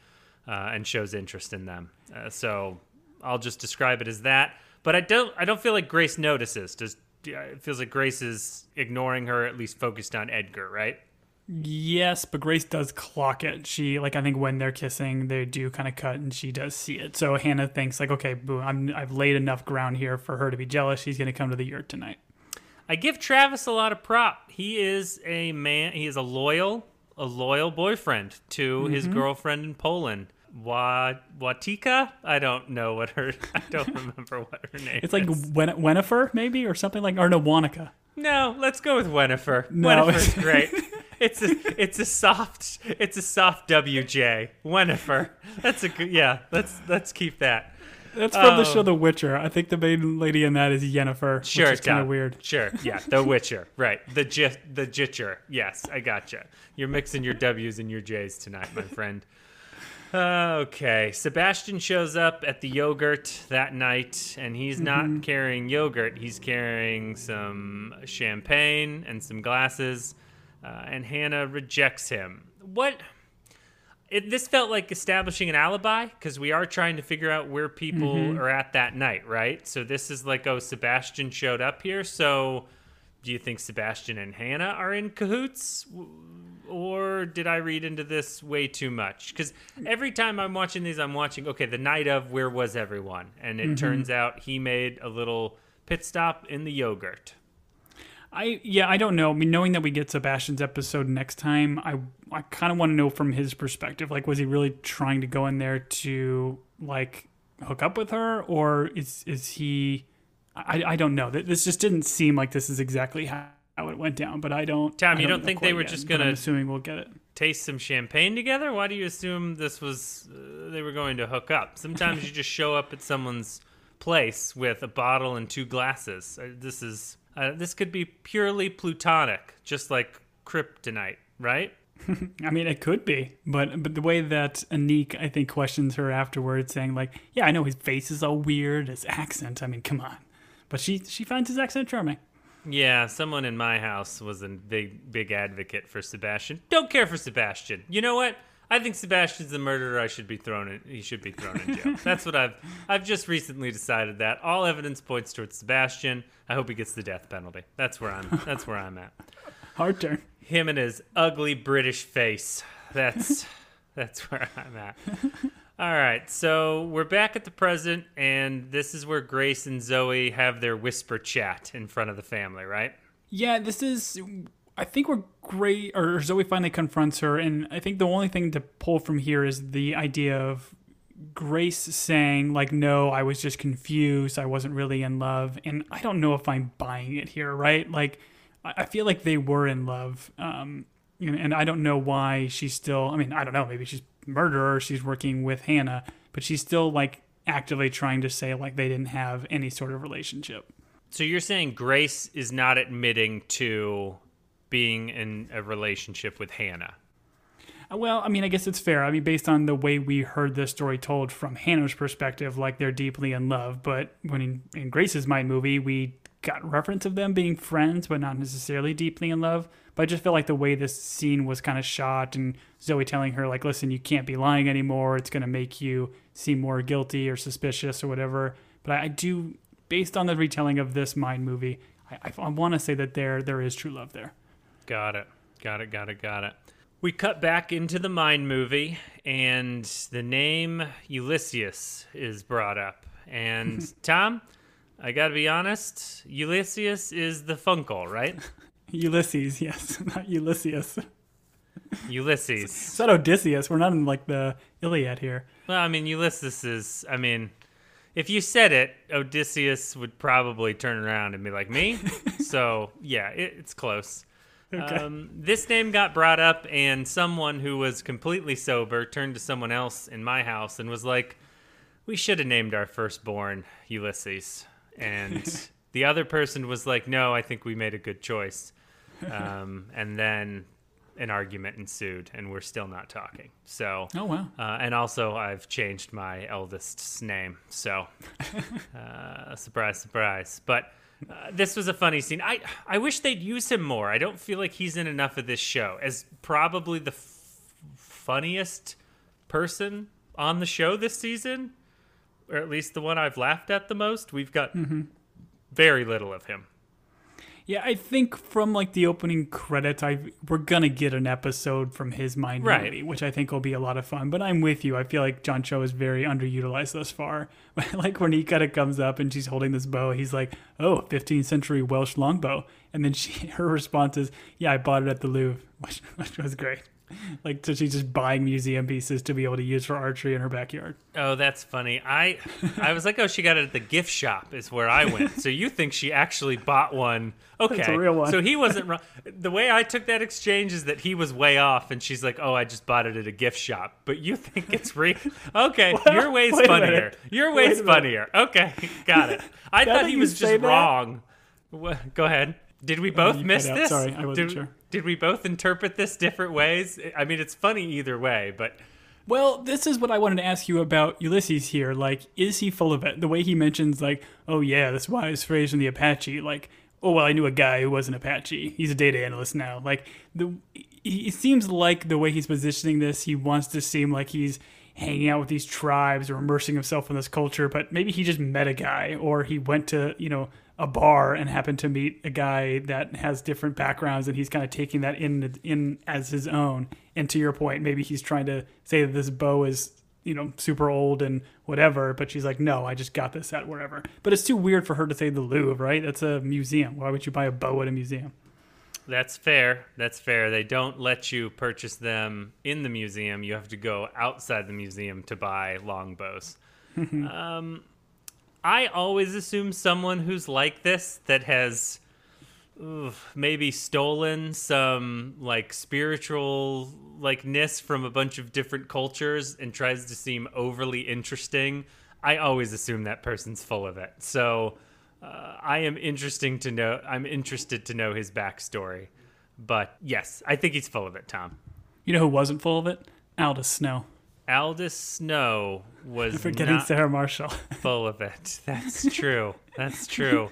uh, and shows interest in them. Uh, so I'll just describe it as that. But I don't. I don't feel like Grace notices. Does it feels like Grace is ignoring her, at least focused on Edgar, right? Yes, but Grace does clock it. She like I think when they're kissing, they do kind of cut, and she does see it. So Hannah thinks like, okay, boo, I'm I've laid enough ground here for her to be jealous. She's gonna come to the yurt tonight. I give Travis a lot of prop. He is a man. He is a loyal, a loyal boyfriend to his mm-hmm. girlfriend in Poland. Wa Watika? I don't know what her. I don't remember what her name. It's like. Wen- Wenifer maybe or something like or no Wanaka. No. Let's go with Wenifer. No. Wenifer's great. It's a it's a soft it's a soft WJ. Wenifer. That's a good yeah. Let's let's keep that. That's from the Oh. show um, The Witcher. I think the main lady in that is Yennefer, Sure, which is kind of weird. Sure, yeah, The Witcher, right? The J- the Jitcher. Yes, I gotcha. You're mixing your W's and your J's tonight, my friend. Okay, Sebastian shows up at the yogurt that night, and he's not carrying yogurt. He's carrying some champagne and some glasses, uh, and Hannah rejects him. What? It, this felt like establishing an alibi because we are trying to figure out where people are at that night, right? So this is like, oh, Sebastian showed up here. So do you think Sebastian and Hannah are in cahoots? Or did I read into this way too much? Because every time I'm watching these, I'm watching, okay, the night of where was everyone? And it mm-hmm. turns out he made a little pit stop in the yogurt. I yeah, I don't know. I mean, knowing that we get Sebastian's episode next time, I I kind of want to know from his perspective. Like, was he really trying to go in there to like hook up with her, or is is he? I I don't know. Th- This just didn't seem like this is exactly how, how it went down. But I don't. Tom, I you don't know think they were yet, just but I'm gonna- assuming we'll get it. taste some champagne together? Why do you assume this was uh, they were going to hook up? Sometimes you just show up at someone's place with a bottle and two glasses. Uh, This is uh, this could be purely plutonic, just like kryptonite, right? I mean, it could be, but but the way that Aniq, I think, questions her afterwards, saying like, "Yeah, I know his face is all weird, his accent. I mean, come on," but she she finds his accent charming. Yeah, someone in my house was a big big advocate for Sebastian. Don't care for Sebastian. You know what? I think Sebastian's the murderer. I should be thrown in. He should be thrown in jail. That's what I've I've just recently decided that all evidence points towards Sebastian. I hope he gets the death penalty. That's where I'm. That's where I'm at. Hard turn. Him and his ugly British face. That's that's where I'm at. All right, so we're back at the present, and this is where Grace and Zoe have their whisper chat in front of the family, right? Yeah, this is. I think we're great. Or Zoe finally confronts her, and I think the only thing to pull from here is the idea of Grace saying like, "No, I was just confused. I wasn't really in love," and I don't know if I'm buying it here, right? Like, I feel like they were in love, um, and and I don't know why she's still. I mean, I don't know. Maybe she's murderer. She's working with Hannah, but she's still like actively trying to say like they didn't have any sort of relationship. So you're saying Grace is not admitting to being in a relationship with Hannah. Uh, Well, I mean, I guess it's fair. I mean, based on the way we heard this story told from Hannah's perspective, like they're deeply in love. But when in, in Grace's Mind movie, we got reference of them being friends, but not necessarily deeply in love. But I just feel like the way this scene was kind of shot and Zoe telling her, like, listen, you can't be lying anymore. It's going to make you seem more guilty or suspicious or whatever. But I, I do, based on the retelling of this Mind movie, I, I, I want to say that there there is true love there. Got it. Got it. Got it. Got it. We cut back into the Mind movie, and the name Ulysses is brought up. And Tom, I got to be honest, Ulysses is the Funkle, right? Ulysses, yes, not Ulysses. Ulysses. It's not Odysseus. We're not in like the Iliad here. Well, I mean, Ulysses is. I mean, if you said it, Odysseus would probably turn around and be like, "Me." so yeah, it, it's close. Okay. Um, this name got brought up, and someone who was completely sober turned to someone else in my house and was like, "We should have named our firstborn Ulysses." And the other person was like, "No, I think we made a good choice." Um, and then an argument ensued, and we're still not talking. So, oh wow. uh, and also, I've changed my eldest's name. So, uh, surprise, surprise. But uh, this was a funny scene. I I wish they'd use him more. I don't feel like he's in enough of this show as probably the f- funniest person on the show this season, or at least the one I've laughed at the most. We've got mm-hmm. very little of him. Yeah, I think from like the opening credits, I we're gonna get an episode from his mind Right. which I think will be a lot of fun. But I'm with you. I feel like John Cho is very underutilized thus far. like when he kind of comes up and she's holding this bow, he's like, "Oh, 15th century Welsh longbow," and then she her response is, "Yeah, I bought it at the Louvre," which, which was great. Like, so she's just buying museum pieces to be able to use for archery in her backyard. Oh, that's funny. I I was like, oh, she got it at the gift shop is where I went. So you think she actually bought one? Okay, a real one. So he wasn't wrong. The way I took that exchange is that he was way off, and she's like, oh, I just bought it at a gift shop. But you think it's real? Okay, your way's funnier. Your way's funnier. Okay, got it. I thought he was just wrong. Go ahead. Did we oh, both you miss this? Sorry, I wasn't did, sure. Did we both interpret this different ways? I mean, it's funny either way, but Well, this is what I wanted to ask you about Ulysses here. Like, is he full of it? The way he mentions, like, oh yeah, this wise phrase from the Apache. Like, oh well, I knew a guy who was an Apache. He's a data analyst now. Like, the he- it seems like the way he's positioning this, he wants to seem like he's hanging out with these tribes or immersing himself in this culture. But maybe he just met a guy, or he went to you know a bar and happen to meet a guy that has different backgrounds, and he's kind of taking that in in as his own. And to your point, maybe he's trying to say that this bow is you know super old and whatever, but she's like, no, I just got this at wherever. But it's too weird for her to say the Louvre, right? That's a museum. Why would you buy a bow at a museum? That's fair. That's fair. They don't let you purchase them in the museum. You have to go outside the museum to buy longbows. um, I always assume someone who's like this that has maybe stolen some like spiritual likeness from a bunch of different cultures and tries to seem overly interesting. I always assume that person's full of it. So uh, I am interesting to know. I'm interested to know his backstory. But yes, I think he's full of it, Tom. You know who wasn't full of it? Aldous Snow. Aldous Snow was Forgetting not Sarah Marshall. full of it. That's true. That's true.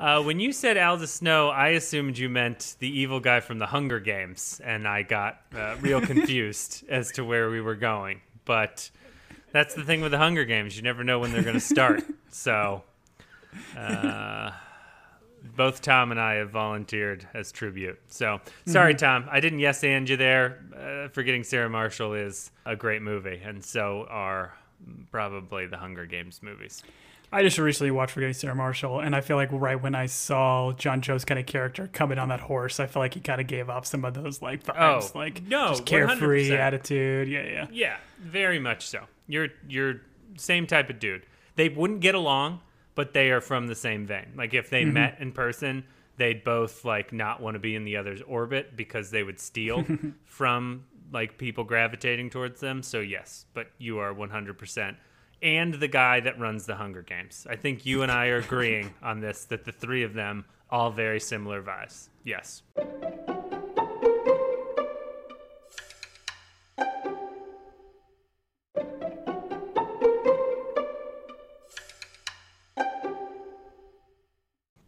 Uh, when you said Aldous Snow, I assumed you meant the evil guy from the Hunger Games, and I got uh, real confused as to where we were going. But that's the thing with the Hunger Games; you never know when they're going to start. So, uh, both Tom and I have volunteered as tribute. So, sorry, Tom, I didn't yes and you there. Uh, Forgetting Sarah Marshall is a great movie, and so are probably the Hunger Games movies. I just recently watched Forgetting Sarah Marshall, and I feel like right when I saw John Cho's kind of character coming on that horse, I feel like he kind of gave up some of those like vibes, Oh, like no, just carefree 100%. attitude. Yeah, yeah. Yeah, very much so. You're you're same type of dude. They wouldn't get along, but they are from the same vein. Like if they mm-hmm. met in person, they'd both like not want to be in the other's orbit because they would steal from like people gravitating towards them. So yes, but you are 100% and the guy that runs the Hunger Games. I think you and I are agreeing on this that the three of them all very similar vibes. Yes.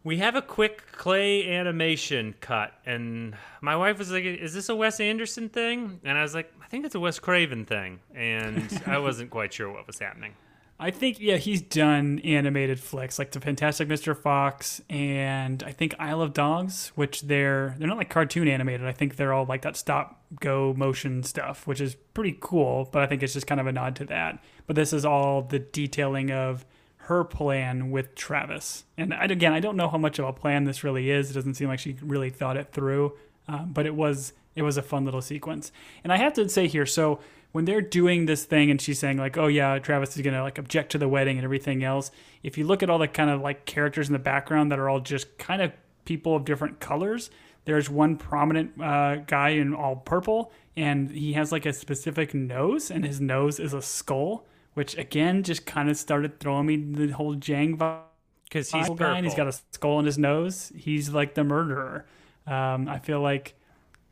We have a quick clay animation cut, and my wife was like, "Is this a Wes Anderson thing?" And I was like, "I think it's a Wes Craven thing," and I wasn't quite sure what was happening. I think yeah, he's done animated flicks like the Fantastic Mr. Fox and I think Isle of Dogs, which they're they're not like cartoon animated. I think they're all like that stop go motion stuff, which is pretty cool. But I think it's just kind of a nod to that. But this is all the detailing of her plan with Travis. And I, again, I don't know how much of a plan this really is. It doesn't seem like she really thought it through. Um, but it was it was a fun little sequence. And I have to say here, so when they're doing this thing and she's saying like, "Oh yeah, Travis is gonna like object to the wedding and everything else," if you look at all the kind of like characters in the background that are all just kind of people of different colors, there's one prominent uh, guy in all purple, and he has like a specific nose, and his nose is a skull, which again just kind of started throwing me the whole Jang vibe Because he's guy and he's got a skull in his nose. He's like the murderer. Um, I feel like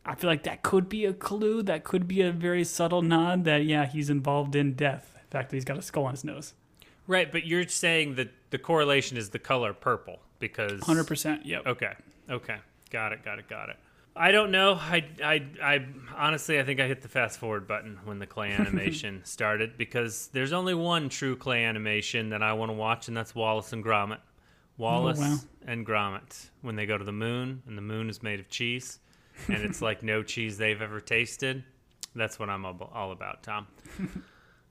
I feel like that could be a clue. That could be a very subtle nod that yeah, he's involved in death. The fact that he's got a skull on his nose. right, but you're saying that the correlation is the color purple because Hundred percent. Yep. Okay. Okay. Got it. Got it. Got it. I don't know. I, I, I honestly, I think I hit the fast forward button when the clay animation started because there's only one true clay animation that I want to watch, and that's Wallace and Gromit. Wallace oh, wow. and Gromit when they go to the moon, and the moon is made of cheese, and it's like no cheese they've ever tasted. That's what I'm all about, Tom.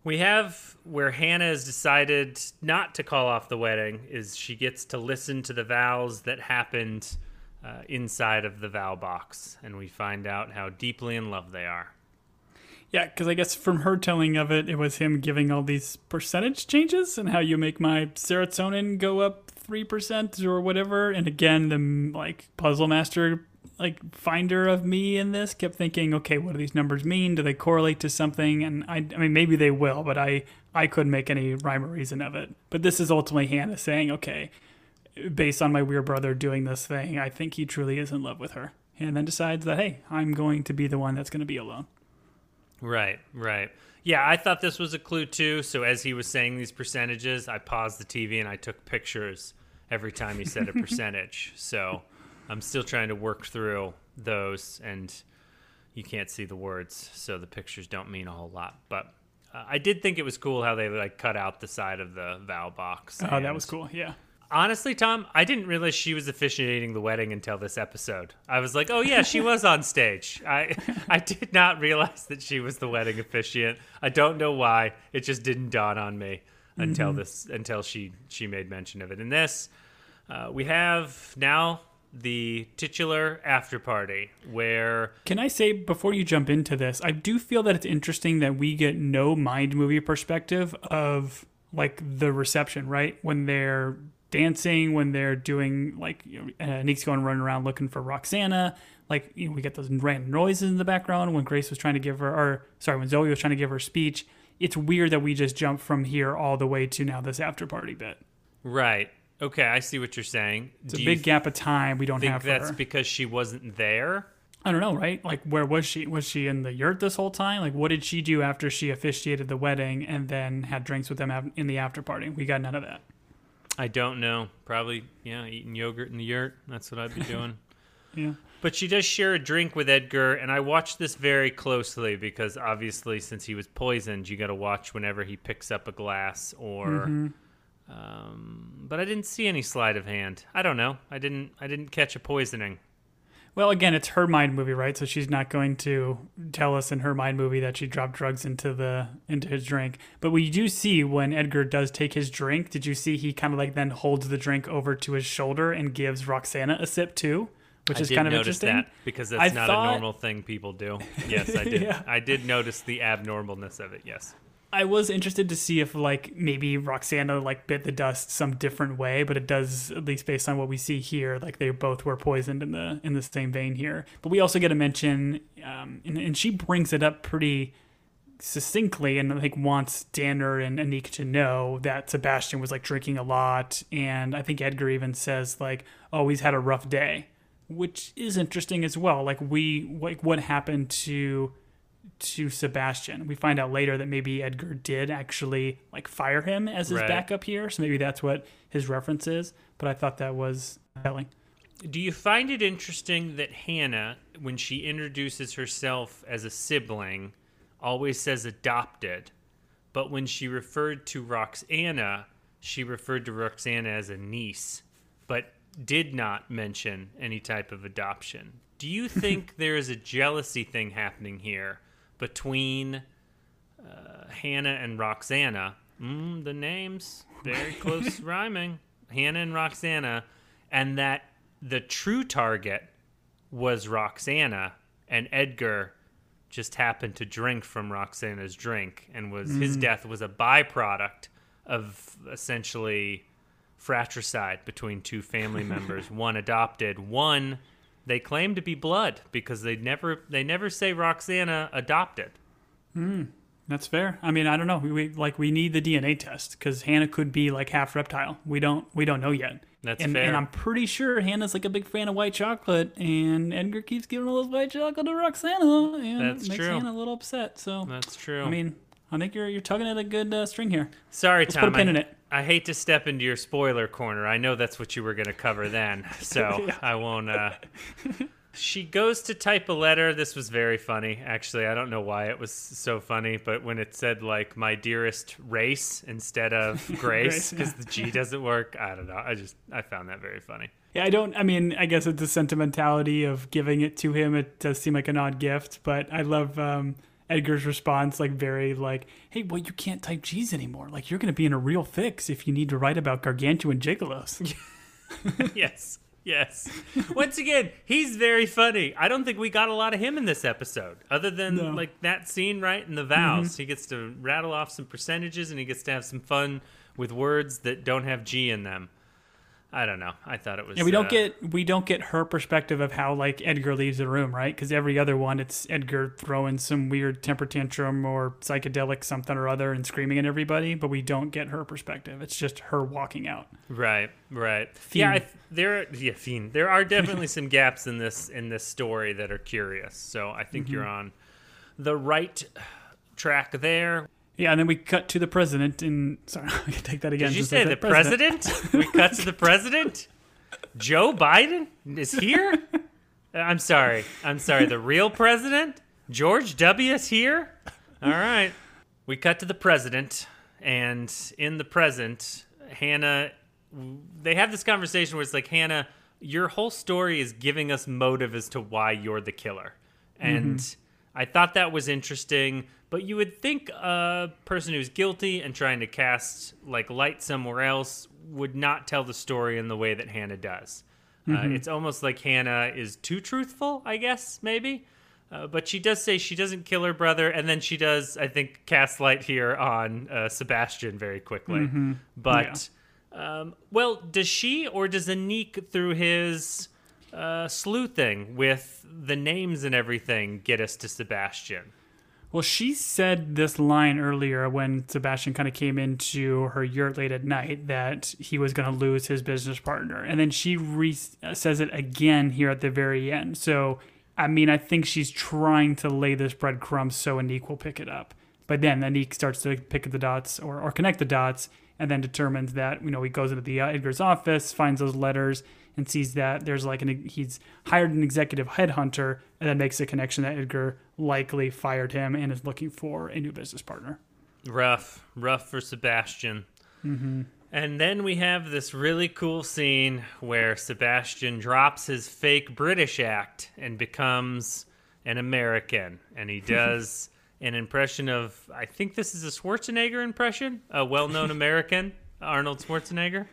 We have where Hannah has decided not to call off the wedding is she gets to listen to the vows that happened uh, inside of the vow box, and we find out how deeply in love they are. Yeah, because I guess from her telling of it, it was him giving all these percentage changes and how you make my serotonin go up three percent or whatever. And again, the like puzzle master like finder of me in this kept thinking, okay, what do these numbers mean? Do they correlate to something? And I, I mean, maybe they will, but I I couldn't make any rhyme or reason of it. But this is ultimately Hannah saying, okay, based on my weird brother doing this thing, I think he truly is in love with her. And then decides that, hey, I'm going to be the one that's going to be alone. Right, right. Yeah, I thought this was a clue too. So as he was saying these percentages, I paused the TV and I took pictures every time he said a percentage. So I'm still trying to work through those, and you can't see the words, so the pictures don't mean a whole lot. But uh, I did think it was cool how they like cut out the side of the vow box. Oh, that was cool. Yeah. Honestly, Tom, I didn't realize she was officiating the wedding until this episode. I was like, "Oh yeah, she was on stage." I I did not realize that she was the wedding officiant. I don't know why. It just didn't dawn on me until this until she she made mention of it. In this, uh, we have now the titular after party where Can I say before you jump into this, I do feel that it's interesting that we get no mind movie perspective of like the reception, right? When they're dancing, when they're doing like you know, uh, Nick's going running around looking for Roxana. Like you know, we get those random noises in the background when Grace was trying to give her, or sorry, when Zoe was trying to give her speech. It's weird that we just jump from here all the way to now this after party bit. right. Okay, I see what you're saying. It's a big gap of time we don't think have that's her. because she wasn't there? I don't know, right? Like, where was she? Was she in the yurt this whole time? Like, what did she do after she officiated the wedding and then had drinks with them in the after party? We got none of that. I don't know. Probably, yeah, eating yogurt in the yurt. That's what I'd be doing. Yeah. but she does share a drink with Edgar, and I watched this very closely because obviously, since he was poisoned, you got to watch whenever he picks up a glass or. Um, but I didn't see any sleight of hand. I don't know. I didn't. I didn't catch a poisoning. Well, again, it's her mind movie, right? So she's not going to tell us in her mind movie that she dropped drugs into the into his drink. But we do see when Edgar does take his drink. Did you see he kind of like then holds the drink over to his shoulder and gives Roxana a sip too, which I is kind of interesting. that because that's I not thought- a normal thing people do. Yes, I did. Yeah. I did notice the abnormalness of it. Yes. I was interested to see if like maybe Roxana like bit the dust some different way, but it does at least based on what we see here, like they both were poisoned in the in the same vein here. But we also get a mention, um, and, and she brings it up pretty succinctly, and think wants Danner and Aniq to know that Sebastian was like drinking a lot, and I think Edgar even says like, "Oh, he's had a rough day," which is interesting as well. Like we like what happened to to Sebastian. We find out later that maybe Edgar did actually like fire him as his Right. backup here, so maybe that's what his reference is. But I thought that was telling. Do you find it interesting that Hannah, when she introduces herself as a sibling, always says adopted, but when she referred to Roxana, she referred to Roxana as a niece, but did not mention any type of adoption? Do you think there is a jealousy thing happening here between uh, Hannah and Roxana? Mm, the names very close rhyming. Hannah and Roxana, and that the true target was Roxana, and Edgar just happened to drink from Roxana's drink, and was his death was a byproduct of essentially fratricide between two family members, one adopted, one they claim to be blood because they never they never say Roxana adopted. That's fair. I mean, I don't know. We, we like we need the DNA test because Hannah could be like half reptile. We don't we don't know yet. That's and, fair. and I'm pretty sure Hannah's like a big fan of white chocolate, and Edgar keeps giving all this white chocolate to Roxana, and That's it makes true. Hannah a little upset. So That's true. I mean, I think you're you're tugging at a good uh, string here. Sorry, Let's Tom. put a pin I, in it. I hate to step into your spoiler corner. I know that's what you were going to cover then, so I won't. Uh... she goes to type a letter. This was very funny, actually. I don't know why it was so funny, but when it said like "my dearest race" instead of Grace, Grace, because the G doesn't work. I don't know. I just I found that very funny. Yeah, I don't. I mean, I guess it's the sentimentality of giving it to him. It does seem like an odd gift, but I love um, Edgar's response. Like very like, "Hey, well, you can't type G's anymore. Like, you're going to be in a real fix if you need to write about gargantuan gigolos." yes. Yes. Once again, he's very funny. I don't think we got a lot of him in this episode, other than No. like that scene right in the vows. Mm-hmm. He gets to rattle off some percentages and he gets to have some fun with words that don't have G in them. I don't know. I thought it was. Yeah, we don't uh, get we don't get her perspective of how like Edgar leaves the room, right? Because every other one, it's Edgar throwing some weird temper tantrum or psychedelic something or other and screaming at everybody, but we don't get her perspective. It's just her walking out. Right, right. Yeah, I, there. Yeah, fiend. There are definitely some gaps in this in this story that are curious. So I think you're Mm-hmm. on the right track there. Yeah, and then we cut to the president, and sorry, I can take that again. Did you say the said president? we cut to the president. Joe Biden is here. Uh, I'm sorry. I'm sorry. The real president, George W. is here. All right. We cut to the president, and in the present, Hannah. They have this conversation where it's like, Hannah, your whole story is giving us motive as to why you're the killer, and mm-hmm. I thought that was interesting. But you would think a person who's guilty and trying to cast like light somewhere else would not tell the story in the way that Hannah does. Uh, it's almost like Hannah is too truthful, I guess, maybe. Uh, but she does say she doesn't kill her brother, and then she does, I think, cast light here on uh, Sebastian very quickly. But, um, well, does she or does Aniq through his uh, sleuthing with the names and everything get us to Sebastian? Well, she said this line earlier when Sebastian kind of came into her yurt late at night that he was going to lose his business partner. And then she re- says it again here at the very end. So, I mean, I think she's trying to lay this breadcrumb so Aniq will pick it up. But then Aniq starts to pick up the dots or, or connect the dots and then determines that, you know, he goes into the uh, Edgar's office, finds those letters, and sees that there's like an he's hired an executive headhunter and then makes a connection that Edgar likely fired him and is looking for a new business partner. Rough, rough for Sebastian. Mm-hmm. And then we have this really cool scene where Sebastian drops his fake British act and becomes an American. And he does an impression of, I think this is a Schwarzenegger impression, a well known American, Arnold Schwarzenegger.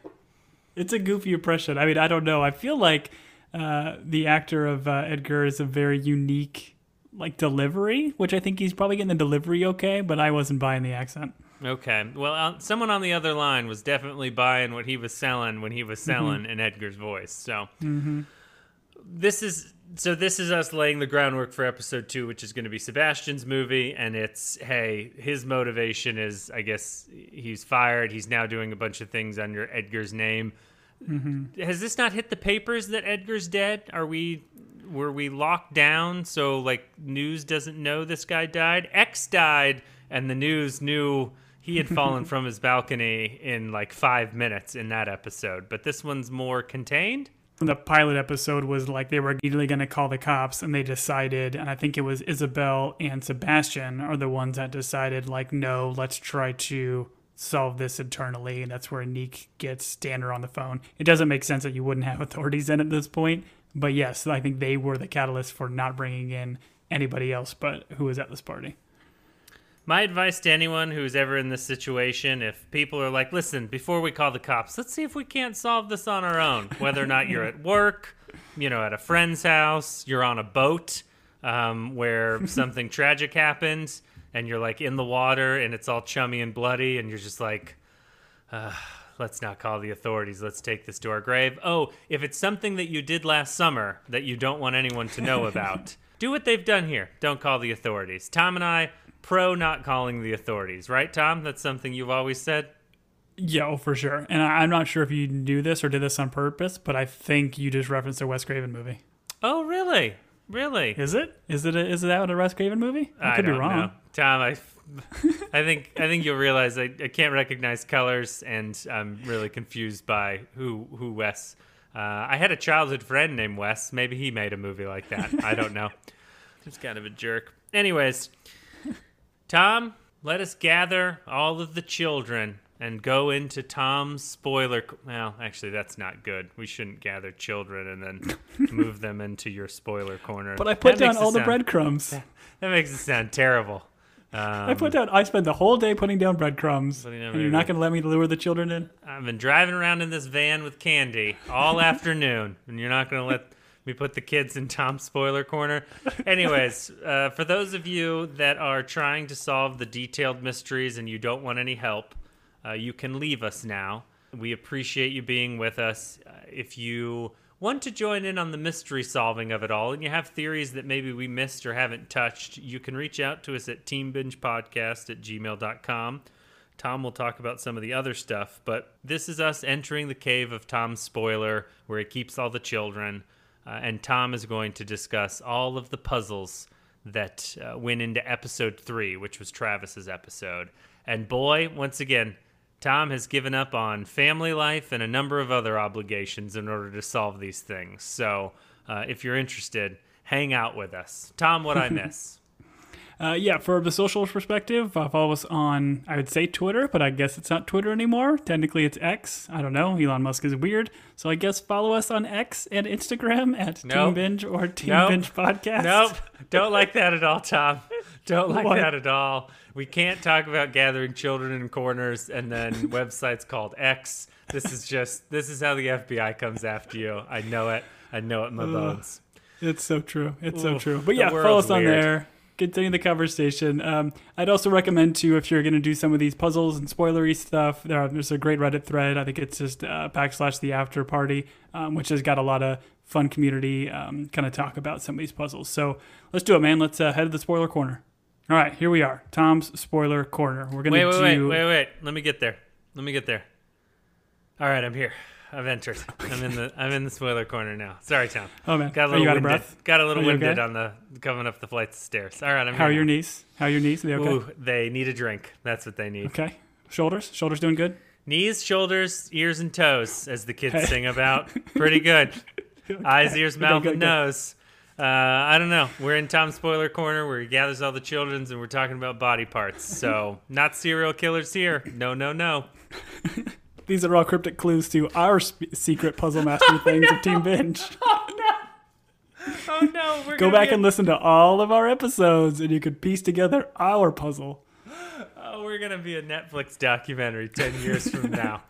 It's a goofy impression. I mean, I don't know. I feel like uh, the actor of uh, Edgar is a very unique like delivery, which I think he's probably getting the delivery okay, but I wasn't buying the accent. Okay. Well, uh, someone on the other line was definitely buying what he was selling when he was selling in Edgar's voice. So this is so this is us laying the groundwork for episode two, which is going to be Sebastian's movie, and it's hey, his motivation is I guess he's fired. He's now doing a bunch of things under Edgar's name. Mm-hmm. Has this not hit the papers that Edgar's dead? Are we were we locked down so like news doesn't know this guy died? X died, and the news knew he had fallen from his balcony in like five minutes in that episode. But this one's more contained. The pilot episode was like they were immediately going to call the cops, and they decided, and I think it was Isabel and Sebastian are the ones that decided, like, no, let's try to solve this internally. And that's where Neek gets Danner on the phone. It doesn't make sense that you wouldn't have authorities in at this point, but yes, I think they were the catalyst for not bringing in anybody else but who was at this party. My advice to anyone who's ever in this situation, if people are like, listen, before we call the cops, let's see if we can't solve this on our own. Whether or not you're at work, you know, at a friend's house, you're on a boat um, where something tragic happens, and you're like in the water and it's all chummy and bloody, and you're just like, uh, let's not call the authorities. Let's take this to our grave. Oh, if it's something that you did last summer that you don't want anyone to know about, do what they've done here. Don't call the authorities. Tom and I, pro not calling the authorities, right, Tom? That's something you've always said. Yeah, oh, for sure. And I, I'm not sure if you knew this or did this on purpose, but I think you just referenced a Wes Craven movie. Oh, really? Really? Is it? Is it? A, is that a Wes Craven movie? I could don't be wrong. know. Tom. I, I think I think you'll realize I, I can't recognize colors, and I'm really confused by who who Wes. Uh, I had a childhood friend named Wes. Maybe he made a movie like that. I don't know. He's kind of a jerk. Anyways, Tom, let us gather all of the children and go into Tom's spoiler. Well, actually, that's not good. We shouldn't gather children and then move them into your spoiler corner. But I put That down all the sound- breadcrumbs. That makes it sound terrible. Um, I put down. I spent the whole day putting down breadcrumbs, Putting down and you're not going to let me lure the children in. I've been driving around in this van with candy all afternoon, and you're not going to let me put the kids in Tom's spoiler corner. Anyways, uh, for those of you that are trying to solve the detailed mysteries and you don't want any help, uh, you can leave us now. We appreciate you being with us. Uh, if you want to join in on the mystery solving of it all and you have theories that maybe we missed or haven't touched, you can reach out to us at teambingepodcast at gmail.com. Tom will talk about some of the other stuff, but this is us entering the cave of Tom's spoiler where he keeps all the children. Uh, and Tom is going to discuss all of the puzzles that uh, went into episode three, which was Travis's episode. And boy, once again, Tom has given up on family life and a number of other obligations in order to solve these things. So uh, if you're interested, hang out with us. Tom, what I miss? Uh, yeah, for the social perspective, uh, follow us on, I would say Twitter, but I guess it's not Twitter anymore. Technically, it's X. I don't know. Elon Musk is weird. So I guess follow us on X and Instagram at Team Binge or Team Nope. Binge Podcast. Nope. Don't like that at all, Tom. Don't like What? that at all. We can't talk about gathering children in corners and then websites called X. This is just this is how the FBI comes after you. I know it. I know it in my bones. It's so true. It's so true. But yeah, follow us on weird. there. Continue the conversation. Um, I'd also recommend to if you're going to do some of these puzzles and spoilery stuff. There, there's a great Reddit thread. I think it's just uh, backslash the after party, um, which has got a lot of fun community um, kind of talk about some of these puzzles. So let's do it, man. Let's uh, head to the spoiler corner. All right, here we are. Tom's spoiler corner. We're gonna Wait, wait, wait, wait, wait. Let me get there. Let me get there. All right, I'm here. I've entered. I'm in the I'm in the spoiler corner now. Sorry, Tom. Oh man, Got a little you winded. breath? Got a little winded okay? on the coming up the flights of stairs. All right, I'm How are your now. knees? How are your knees? Are they okay? Ooh, they need a drink. That's what they need. Okay. Shoulders? Shoulders doing good? Knees, shoulders, ears, and toes, as the kids Hey. sing about. Pretty good. Eyes, ears, mouth, good, and good. nose. Uh, I don't know. We're in Tom's spoiler corner where he gathers all the children's and we're talking about body parts. So, not serial killers here. No, no, no. These are all cryptic clues to our sp- secret puzzle mastery oh, things of Team Binge. Oh, oh no, we're Go back be a- and listen to all of our episodes, and you could piece together our puzzle. Oh, we're gonna be a Netflix documentary ten years from now.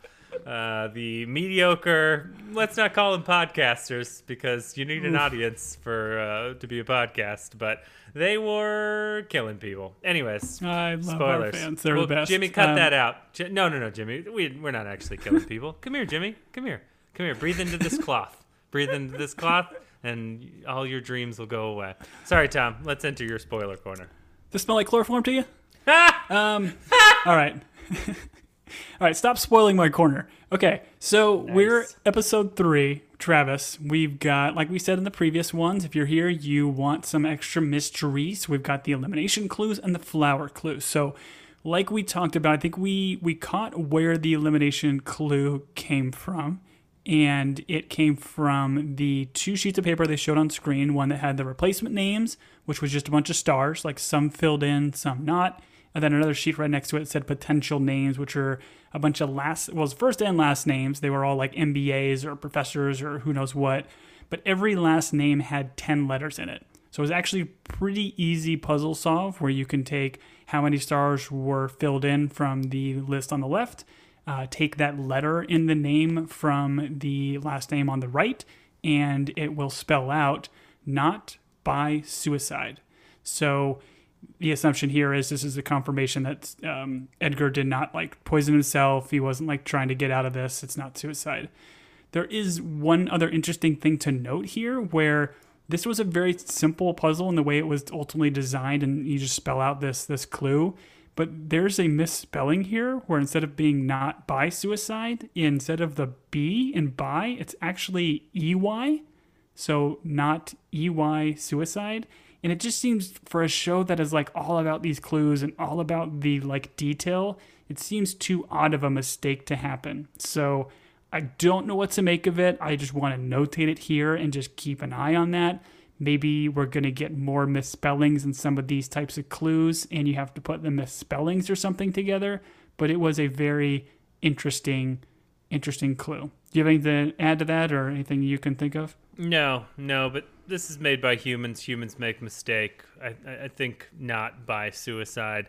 Uh, the mediocre. Let's not call them podcasters because you need an audience for uh, to be a podcast. But they were killing people. Anyways, I love spoilers. our fans; they're Well, the best. Jimmy, cut Um, that out. J- no, no, no, Jimmy. We, we're not actually killing people. Come here, Jimmy. Come here. Come here. Breathe into this cloth. Breathe into this cloth, and all your dreams will go away. Sorry, Tom. Let's enter your spoiler corner. Does it smell like chloroform to you? um, all right. all right, stop spoiling my corner. Okay, so we're episode three, Travis. We've got, like we said in the previous ones, if you're here, you want some extra mysteries. We've got the elimination clues and the flower clues. So, like we talked about, I think we we caught where the elimination clue came from. And it came from the two sheets of paper they showed on screen one that had the replacement names, which was just a bunch of stars, like some filled in, some not. And then another sheet right next to it said potential names, which are a bunch of last, well, first and last names. They were all like MBAs or professors or who knows what. But every last name had 10 letters in it. So it was actually pretty easy puzzle solve where you can take how many stars were filled in from the list on the left, uh, take that letter in the name from the last name on the right, and it will spell out not by suicide. So the assumption here is this is a confirmation that um, Edgar did not like poison himself. He wasn't like trying to get out of this. It's not suicide. There is one other interesting thing to note here where this was a very simple puzzle in the way it was ultimately designed and you just spell out this this clue but there's a misspelling here where instead of being not by suicide instead of the b in by it's actually ey so not ey suicide and it just seems for a show that is like all about these clues and all about the like detail it seems too odd of a mistake to happen. So i don't know what to make of it. I just want to notate it here and just keep an eye on that. Maybe we're going to get more misspellings in some of these types of clues and you have to put the misspellings or something together but it was a very interesting interesting clue. Do you have anything to add to that or anything you can think of? No, no, but this is made by humans. Humans make mistake. I, I think not by suicide.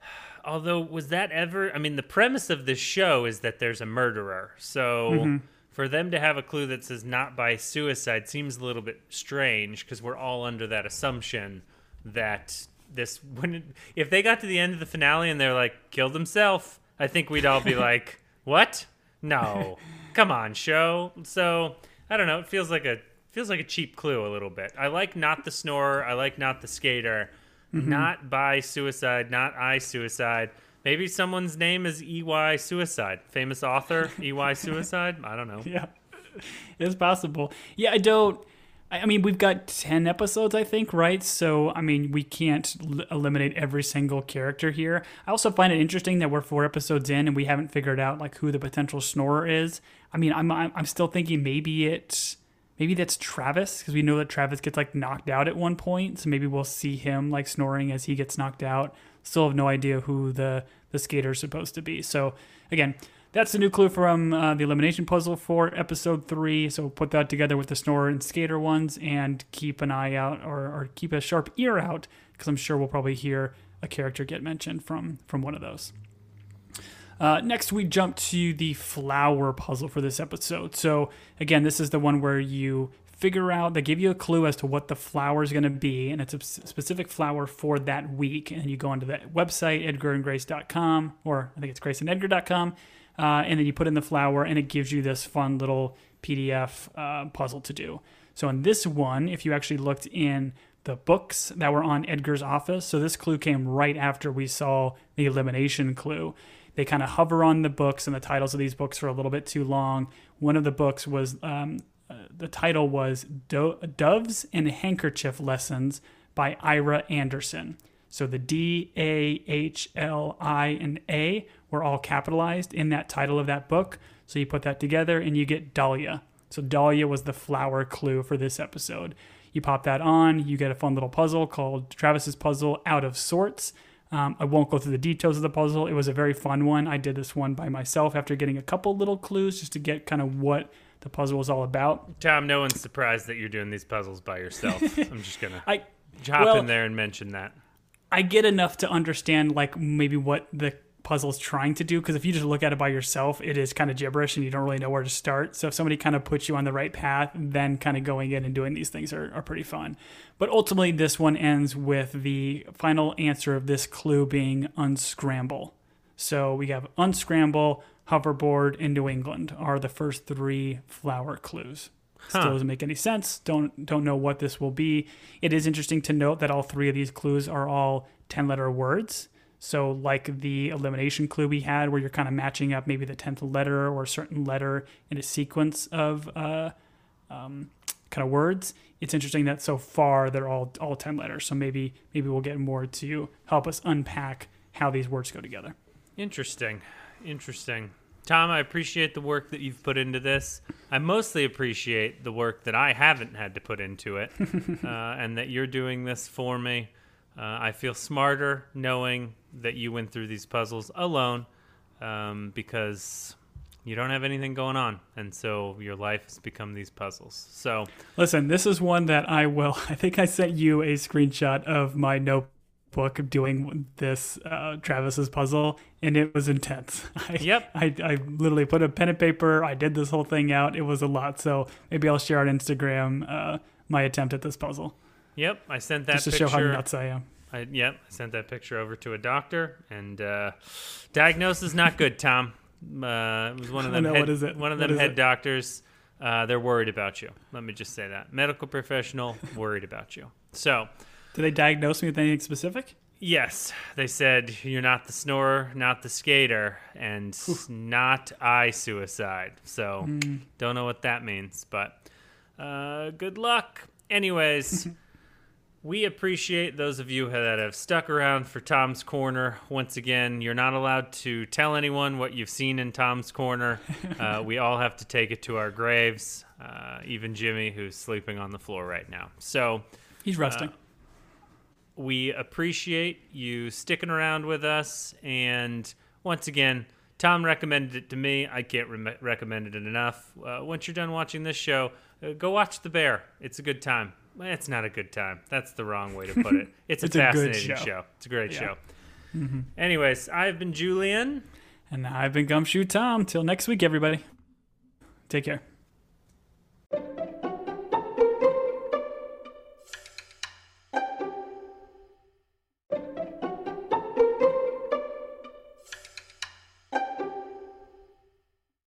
Although, was that ever? I mean, the premise of this show is that there's a murderer. So mm-hmm. for them to have a clue that says not by suicide seems a little bit strange because we're all under that assumption that this when if they got to the end of the finale and they're like killed himself, I think we'd all be like, "What? No, come on, show." So I don't know. It feels like a feels like a cheap clue a little bit. I like not the snorer. I like not the skater. Mm-hmm. Not by suicide. Not I suicide. Maybe someone's name is E.Y. Suicide. Famous author E.Y. Suicide. I don't know. yeah it's possible yeah i don't i mean we've got 10 episodes i think right so i mean we can't l- eliminate every single character here i also find it interesting that we're four episodes in and we haven't figured out like who the potential snorer is i mean i'm i'm, I'm still thinking maybe it's maybe that's travis because we know that travis gets like knocked out at one point so maybe we'll see him like snoring as he gets knocked out still have no idea who the the skater is supposed to be so again that's the new clue from uh, the elimination puzzle for episode three. So put that together with the snorer and skater ones, and keep an eye out or, or keep a sharp ear out because I'm sure we'll probably hear a character get mentioned from from one of those. Uh, next, we jump to the flower puzzle for this episode. So again, this is the one where you figure out they give you a clue as to what the flower is going to be, and it's a specific flower for that week. And you go onto that website, edgarandgrace.com, or I think it's graceandedgar.com, uh, and then you put in the flower, and it gives you this fun little PDF uh, puzzle to do. So in this one, if you actually looked in the books that were on Edgar's office, so this clue came right after we saw the elimination clue. They kind of hover on the books, and the titles of these books for a little bit too long. One of the books was um, uh, the title was Do- Doves and Handkerchief Lessons by Ira Anderson. So the D, A, H, L, I, and A were all capitalized in that title of that book. So you put that together and you get Dahlia. So Dahlia was the flower clue for this episode. You pop that on, you get a fun little puzzle called Travis's Puzzle Out of Sorts. Um, I won't go through the details of the puzzle. It was a very fun one. I did this one by myself after getting a couple little clues just to get kind of what the puzzle was all about. Tom, no one's surprised that you're doing these puzzles by yourself. I'm just gonna I hop well- in there and mention that. I get enough to understand like maybe what the puzzle's trying to do because if you just look at it by yourself, it is kind of gibberish and you don't really know where to start. So if somebody kind of puts you on the right path, then kind of going in and doing these things are, are pretty fun. But ultimately, this one ends with the final answer of this clue being unscramble. So we have unscramble, hoverboard, and New England are the first three flower clues. Still doesn't make any sense. Don't don't know what this will be. It is interesting to note that all three of these clues are all ten letter words. So like the elimination clue we had, where you're kind of matching up maybe the tenth letter or a certain letter in a sequence of uh, um, kind of words. It's interesting that so far they're all all ten letters. So maybe maybe we'll get more to help us unpack how these words go together. Interesting. Interesting. Tom, I appreciate the work that you've put into this. I mostly appreciate the work that I haven't had to put into it, uh, and that you're doing this for me. Uh, I feel smarter knowing that you went through these puzzles alone um, because you don't have anything going on, and so your life has become these puzzles. So, Listen, this is one that I will. I think I sent you a screenshot of my notebook of doing this uh, Travis's puzzle, and it was intense. I, Yep. I, I literally put a pen and paper. I did this whole thing out. It was a lot. So maybe I'll share on Instagram uh, my attempt at this puzzle, yep, I sent that just to picture. show how nuts I am. I, yep, I sent that picture over to a doctor, and uh, diagnosis not good. Tom, uh, it was one of them. no, head, what is it? One of them head it? doctors. Uh, they're worried about you. Let me just say that medical professional worried about you. So Did they diagnose me with anything specific? yes, they said you're not the snorer, not the skater, and not eye suicide. So Hmm. don't know what that means, but uh, good luck. Anyways. We appreciate those of you that have stuck around for Tom's Corner. Once again, you're not allowed to tell anyone what you've seen in Tom's Corner. Uh, we all have to take it to our graves, uh, even Jimmy, who's sleeping on the floor right now. So He's resting. we appreciate you sticking around with us. And once again, Tom recommended it to me. I can't re- recommend it enough. Uh, once you're done watching this show, uh, go watch The Bear. It's a good time it's not a good time. That's the wrong way to put it. It's, it's a fascinating a show. show. It's a great yeah. show. Mm-hmm. Anyways, I've been Julian. And I've been Gumshoe Tom. Till next week, everybody. Take care.